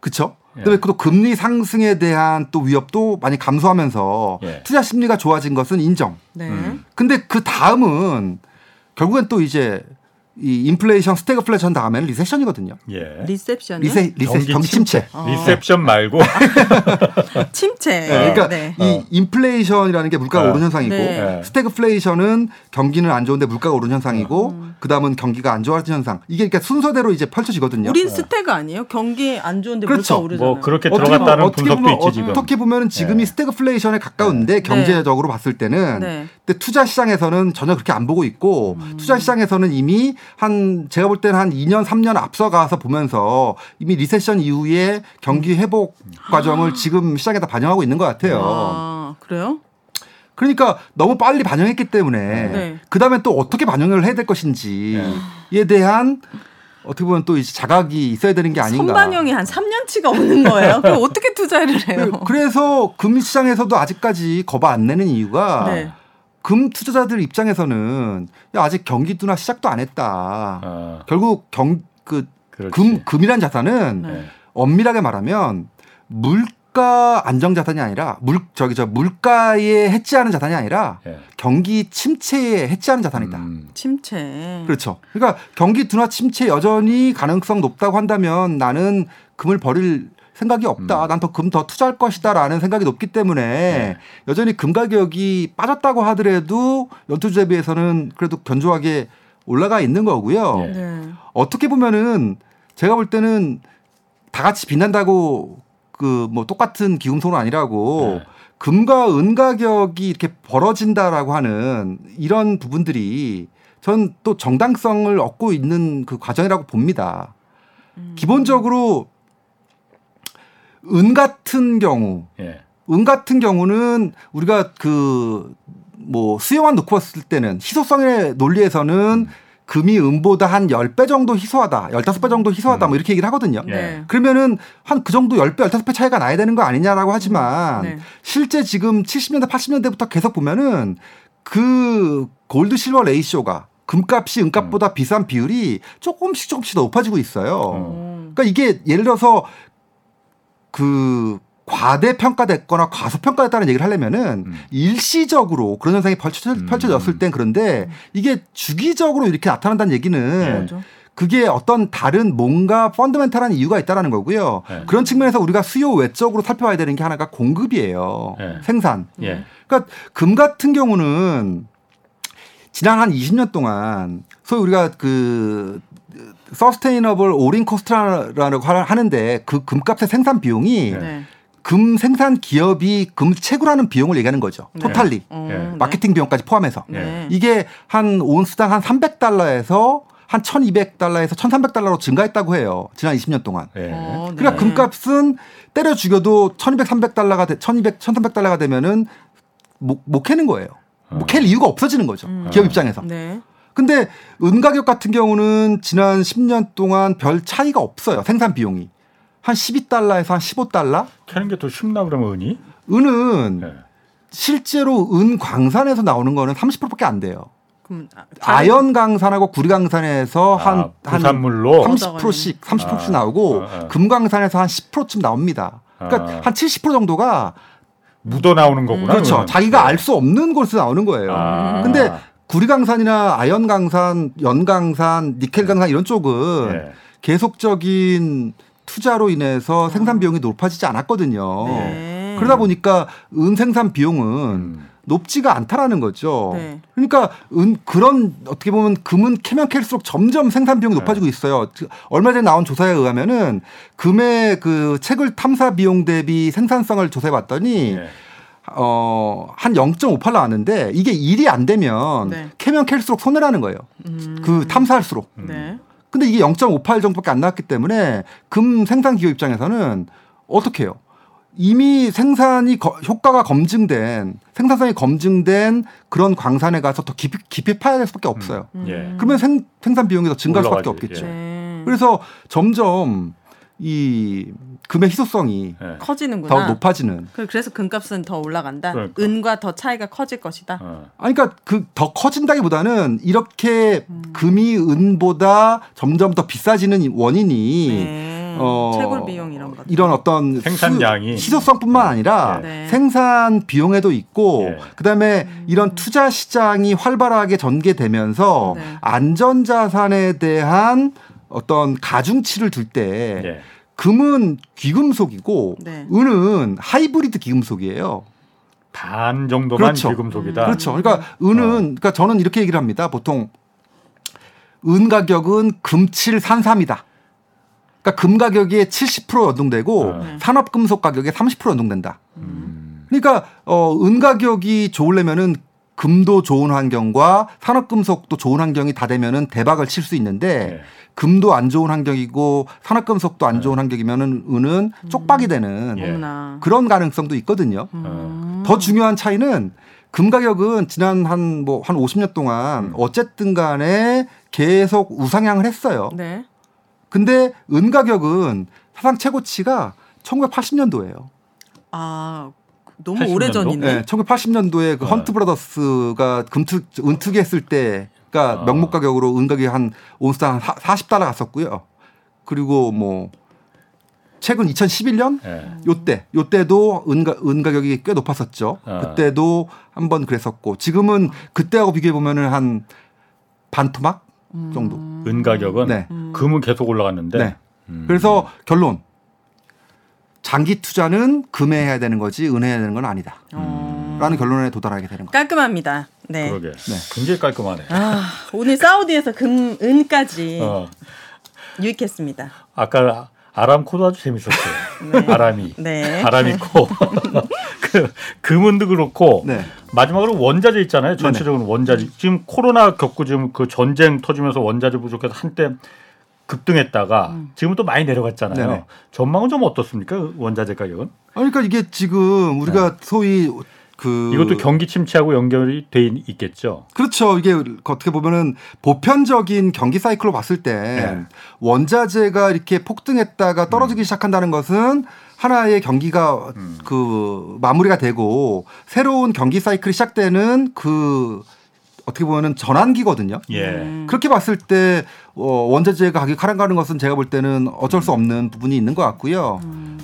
그쵸? 예. 그다음에 또 금리 상승에 대한 또 위협도 많이 감소하면서 예. 투자 심리가 좋아진 것은 인정. 네. 음. 근데 그 다음은 결국엔 또 이제 이 인플레이션 스태그플레이션 다음에는 리세션이거든요. 예. 리셉션은 리세 리세 경기 침체. 어. 리셉션 말고 침체. 네, 그러니까 네. 이 인플레이션이라는 게 물가가 어. 오르는 현상이고 네. 스태그플레이션은 경기는 안 좋은데 물가가 오르는 현상이고 음. 그다음은 경기가 안 좋아지는 현상. 이게 그러니까 순서대로 이제 펼쳐지거든요. 우린 스태그 아니에요? 경기 안 좋은데 그렇죠. 물가 오르잖아요. 뭐 그렇게 어떻게 들어갔다는 보면- 어떻게 분석도 보면, 있지 지금. 어떻게 보면 지금이 네. 스태그플레이션에 가까운데 경제적으로 봤을 때는 네. 근데 투자 시장에서는 전혀 그렇게 안 보고 있고 음. 투자 시장에서는 이미 한 제가 볼 때는 한 2년 3년 앞서가서 보면서 이미 리세션 이후에 경기 회복 과정을 지금 시장에다 반영하고 있는 것 같아요. 아, 그래요? 그러니까 너무 빨리 반영했기 때문에 네. 그 다음에 또 어떻게 반영을 해야 될 것인지에 대한 어떻게 보면 또 이제 자각이 있어야 되는 게 아닌가. 선반영이 한 3년치가 오는 거예요. 그럼 어떻게 투자를 해요? 그래서 금 시장에서도 아직까지 거봐 안 내는 이유가 네. 금 투자자들 입장에서는 야, 아직 경기 도나 시작도 안 했다. 어, 결국 경 그. 금 금이란 자산은 네. 예. 엄밀하게 말하면 물가 안정 자산이 아니라 물 저기 저 물가에 해지하는 자산이 아니라 예. 경기 침체에 해지하는 자산이다. 음, 침체. 그렇죠. 그러니까 경기 둔화 침체 여전히 가능성 높다고 한다면 나는 금을 버릴 생각이 없다. 난더 금 더 투자할 것이다라는 생각이 높기 때문에 네. 여전히 금 가격이 빠졌다고 하더라도 연투주에 비해서는 그래도 견조하게 올라가 있는 거고요. 네. 네. 어떻게 보면은 제가 볼 때는 다 같이 빛난다고 그 뭐 똑같은 기금속은 아니라고 네. 금과 은 가격이 이렇게 벌어진다라고 하는 이런 부분들이 전 또 정당성을 얻고 있는 그 과정이라고 봅니다. 기본적으로 은 같은 경우 예. 은 같은 경우는 우리가 그 뭐 수요만 놓고 봤을 때는 희소성의 논리에서는 금이 은보다 한 10배 정도 희소하다, 15배 정도 희소하다 뭐 이렇게 얘기를 하거든요. 예. 네. 그러면은 한 그 정도 10배, 15배 차이가 나야 되는 거 아니냐라고 하지만 네. 실제 지금 70년대, 80년대부터 계속 보면은 그 골드 실버 레이쇼가 금값이 은값보다 비싼 비율이 조금씩 조금씩 더 높아지고 있어요. 음. 그러니까 이게 예를 들어서 그 과대평가됐거나 과소평가됐다는 얘기를 하려면은 음. 일시적으로 그런 현상이 펼쳐, 음. 펼쳐졌을 땐 그런데 이게 주기적으로 이렇게 나타난다는 얘기는 뭐죠? 그게 어떤 다른 뭔가 펀더멘탈한 이유가 있다라는 거고요. 네. 그런 측면에서 우리가 수요 외적으로 살펴봐야 되는 게 하나가 공급이에요. 네. 생산. 예. 그러니까 금 같은 경우는 지난 한 20년 동안 소위 우리가 그 sustainable all-in cost라고 하는데 그 금값의 생산 비용이 네. 네. 금 생산 기업이 금 채굴하는 비용을 얘기하는 거죠. 네. totally. 어, 예. 네. 마케팅 비용까지 포함해서. 네. 이게 한 온스당 한 300달러에서 한 1200달러에서 1300달러로 증가했다고 해요. 지난 20년 동안. 예. 어, 네. 그러니까 금값은 때려 죽여도 1200, 300달러가 돼, 1200, 1300달러가 되면은 못, 못 캐는 거예요. 못캘 이유가 없어지는 거죠. 음. 기업 입장에서. 네. 근데 은 가격 같은 경우는 지난 10년 동안 별 차이가 없어요. 생산 비용이. 한 12달러에서 한 15달러? 캐는 게 더 쉽나 그러면 은이? 은은 네. 실제로 은 광산에서 나오는 거는 30%밖에 안 돼요. 그럼 아, 아연 강산하고 구리 강산에서 한, 아, 한 부산물로 30%씩 30%씩 아, 나오고 아, 아. 금 강산에서 한 10%쯤 나옵니다. 그러니까 아. 한70% 정도가 묻어 나오는 거구나. 그렇죠. 그러면. 자기가 네. 알수 없는 곳에서 나오는 거예요. 아. 근데 구리강산이나 아연강산, 연강산, 니켈강산 이런 쪽은 네. 계속적인 투자로 인해서 생산 비용이 높아지지 않았거든요. 네. 그러다 보니까 은 생산 비용은 음. 높지가 않다라는 거죠. 네. 그러니까 은 그런 어떻게 보면 금은 캐면 캘수록 점점 생산 비용이 높아지고 네. 있어요. 얼마 전에 나온 조사에 의하면은 금의 그 채굴 탐사 비용 대비 생산성을 조사해 봤더니 네. 어, 한 0.58 나왔는데 이게 일이 안 되면 네. 캐면 캘수록 손해라는 거예요. 음. 그 탐사할수록. 네. 근데 이게 0.58 정도밖에 안 나왔기 때문에 금 생산 기업 입장에서는 어떻게 해요? 이미 생산이 거- 효과가 검증된 생산성이 검증된 그런 광산에 가서 더 깊이, 깊이 파야 될 수밖에 없어요. 예. 그러면 생, 생산 비용이 더 증가할 수밖에 올라가지, 없겠죠. 예. 네. 그래서 점점 이 금의 희소성이 예. 커지는구나. 더 높아지는 그- 그래서 금값은 더 올라간다. 그러니까. 은과 더 차이가 커질 것이다. 어. 아니, 그러니까 그 더 커진다기보다는 이렇게 금이 은보다 점점 더 비싸지는 원인이 네. 어, 채굴 비용 이런 것. 이런 어떤 생산량이. 수- 희소성뿐만 아니라 네. 생산 비용에도 있고 예. 그다음에 이런 투자 시장이 활발하게 전개되면서 네. 안전 자산에 대한 어떤 가중치를 둘때 예. 금은 귀금속이고 네. 은은 하이브리드 귀금속이에요. 반 정도만 그렇죠. 비금속이다. 그렇죠. 그러니까 은은 어. 그러니까 저는 이렇게 얘기를 합니다. 보통 은 가격은 금칠 산삼이다. 그러니까 금 가격에 70% 연동되고 네. 산업 금속 가격에 30% 연동된다. 음. 그러니까 어, 은 가격이 좋으려면은 금도 좋은 환경과 산업 금속도 좋은 환경이 다 되면은 대박을 칠 수 있는데 예. 금도 안 좋은 환경이고 산업 금속도 안 좋은 환경이면은 은은 쪽박이 되는 예. 어머나. 그런 가능성도 있거든요. 음. 더 중요한 차이는 금 가격은 지난 한 뭐 한 50년 동안 어쨌든 간에 계속 우상향을 했어요. 네. 근데 은 가격은 사상 최고치가 1980년도예요. 아 너무 80년도? 오래 전이네. 네, 1980년도에 그 네. 헌트 브라더스가 금투 은투기 했을 때 가 아. 명목 가격으로 은 가격이 한 온스당 한 40달러 갔었고요. 그리고 뭐 최근 2011년 예. 요때 요때도 은, 가, 은 가격이 꽤 높았었죠. 아. 그때도 한번 그랬었고 지금은 그때하고 비교해 보면은 한 반토막 정도. 은 가격은 네. 금은 계속 올라갔는데 네. 음. 그래서 결론 장기 투자는 금에 해야 되는 거지 은에 해야 되는 건 아니다. 어. 라는 결론에 도달하게 되는 거죠. 깔끔합니다. 네. 그러게 굉장히 깔끔하네. 아, 오늘 사우디에서 금 은까지 어. 유익했습니다. 아까 아람코도 아주 재밌었어요. 아람이. 네. 아람이코. 그 금은도 그렇고 네. 마지막으로 원자재 있잖아요. 전체적으로 원자재. 지금 코로나 겪고 지금 그 전쟁 터지면서 원자재 부족해서 한때 급등했다가 지금 또 많이 내려갔잖아요. 네네. 전망은 좀 어떻습니까? 원자재 가격은? 그러니까 이게 지금 우리가 소위 그 네. 이것도 경기 침체하고 연결이 돼 있겠죠. 그렇죠. 이게 어떻게 보면은 보편적인 경기 사이클로 봤을 때 네. 원자재가 이렇게 폭등했다가 떨어지기 시작한다는 것은 하나의 경기가 음. 그 마무리가 되고 새로운 경기 사이클이 시작되는 그 어떻게 보면은 전환기거든요. 예. 음. 그렇게 봤을 때 어, 원자재가 가격이 하락하는 것은 제가 볼 때는 어쩔 수 없는 부분이 있는 것 같고요.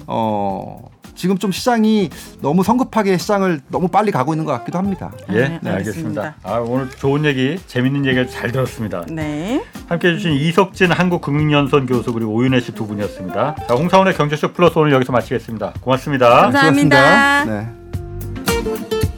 어, 지금 좀 시장이 너무 성급하게 시장을 너무 빨리 가고 있는 것 같기도 합니다. 예, 네, 네, 알겠습니다. 알겠습니다. 아, 오늘 좋은 얘기, 재밌는 얘기를 잘 들었습니다. 네. 함께 해주신 이석진 한국금융연수원 교수 그리고 오윤혜 씨 두 분이었습니다. 자, 홍사원의 경제쇼 플러스 오늘 여기서 마치겠습니다. 고맙습니다. 감사합니다. 수고하셨습니다. 네.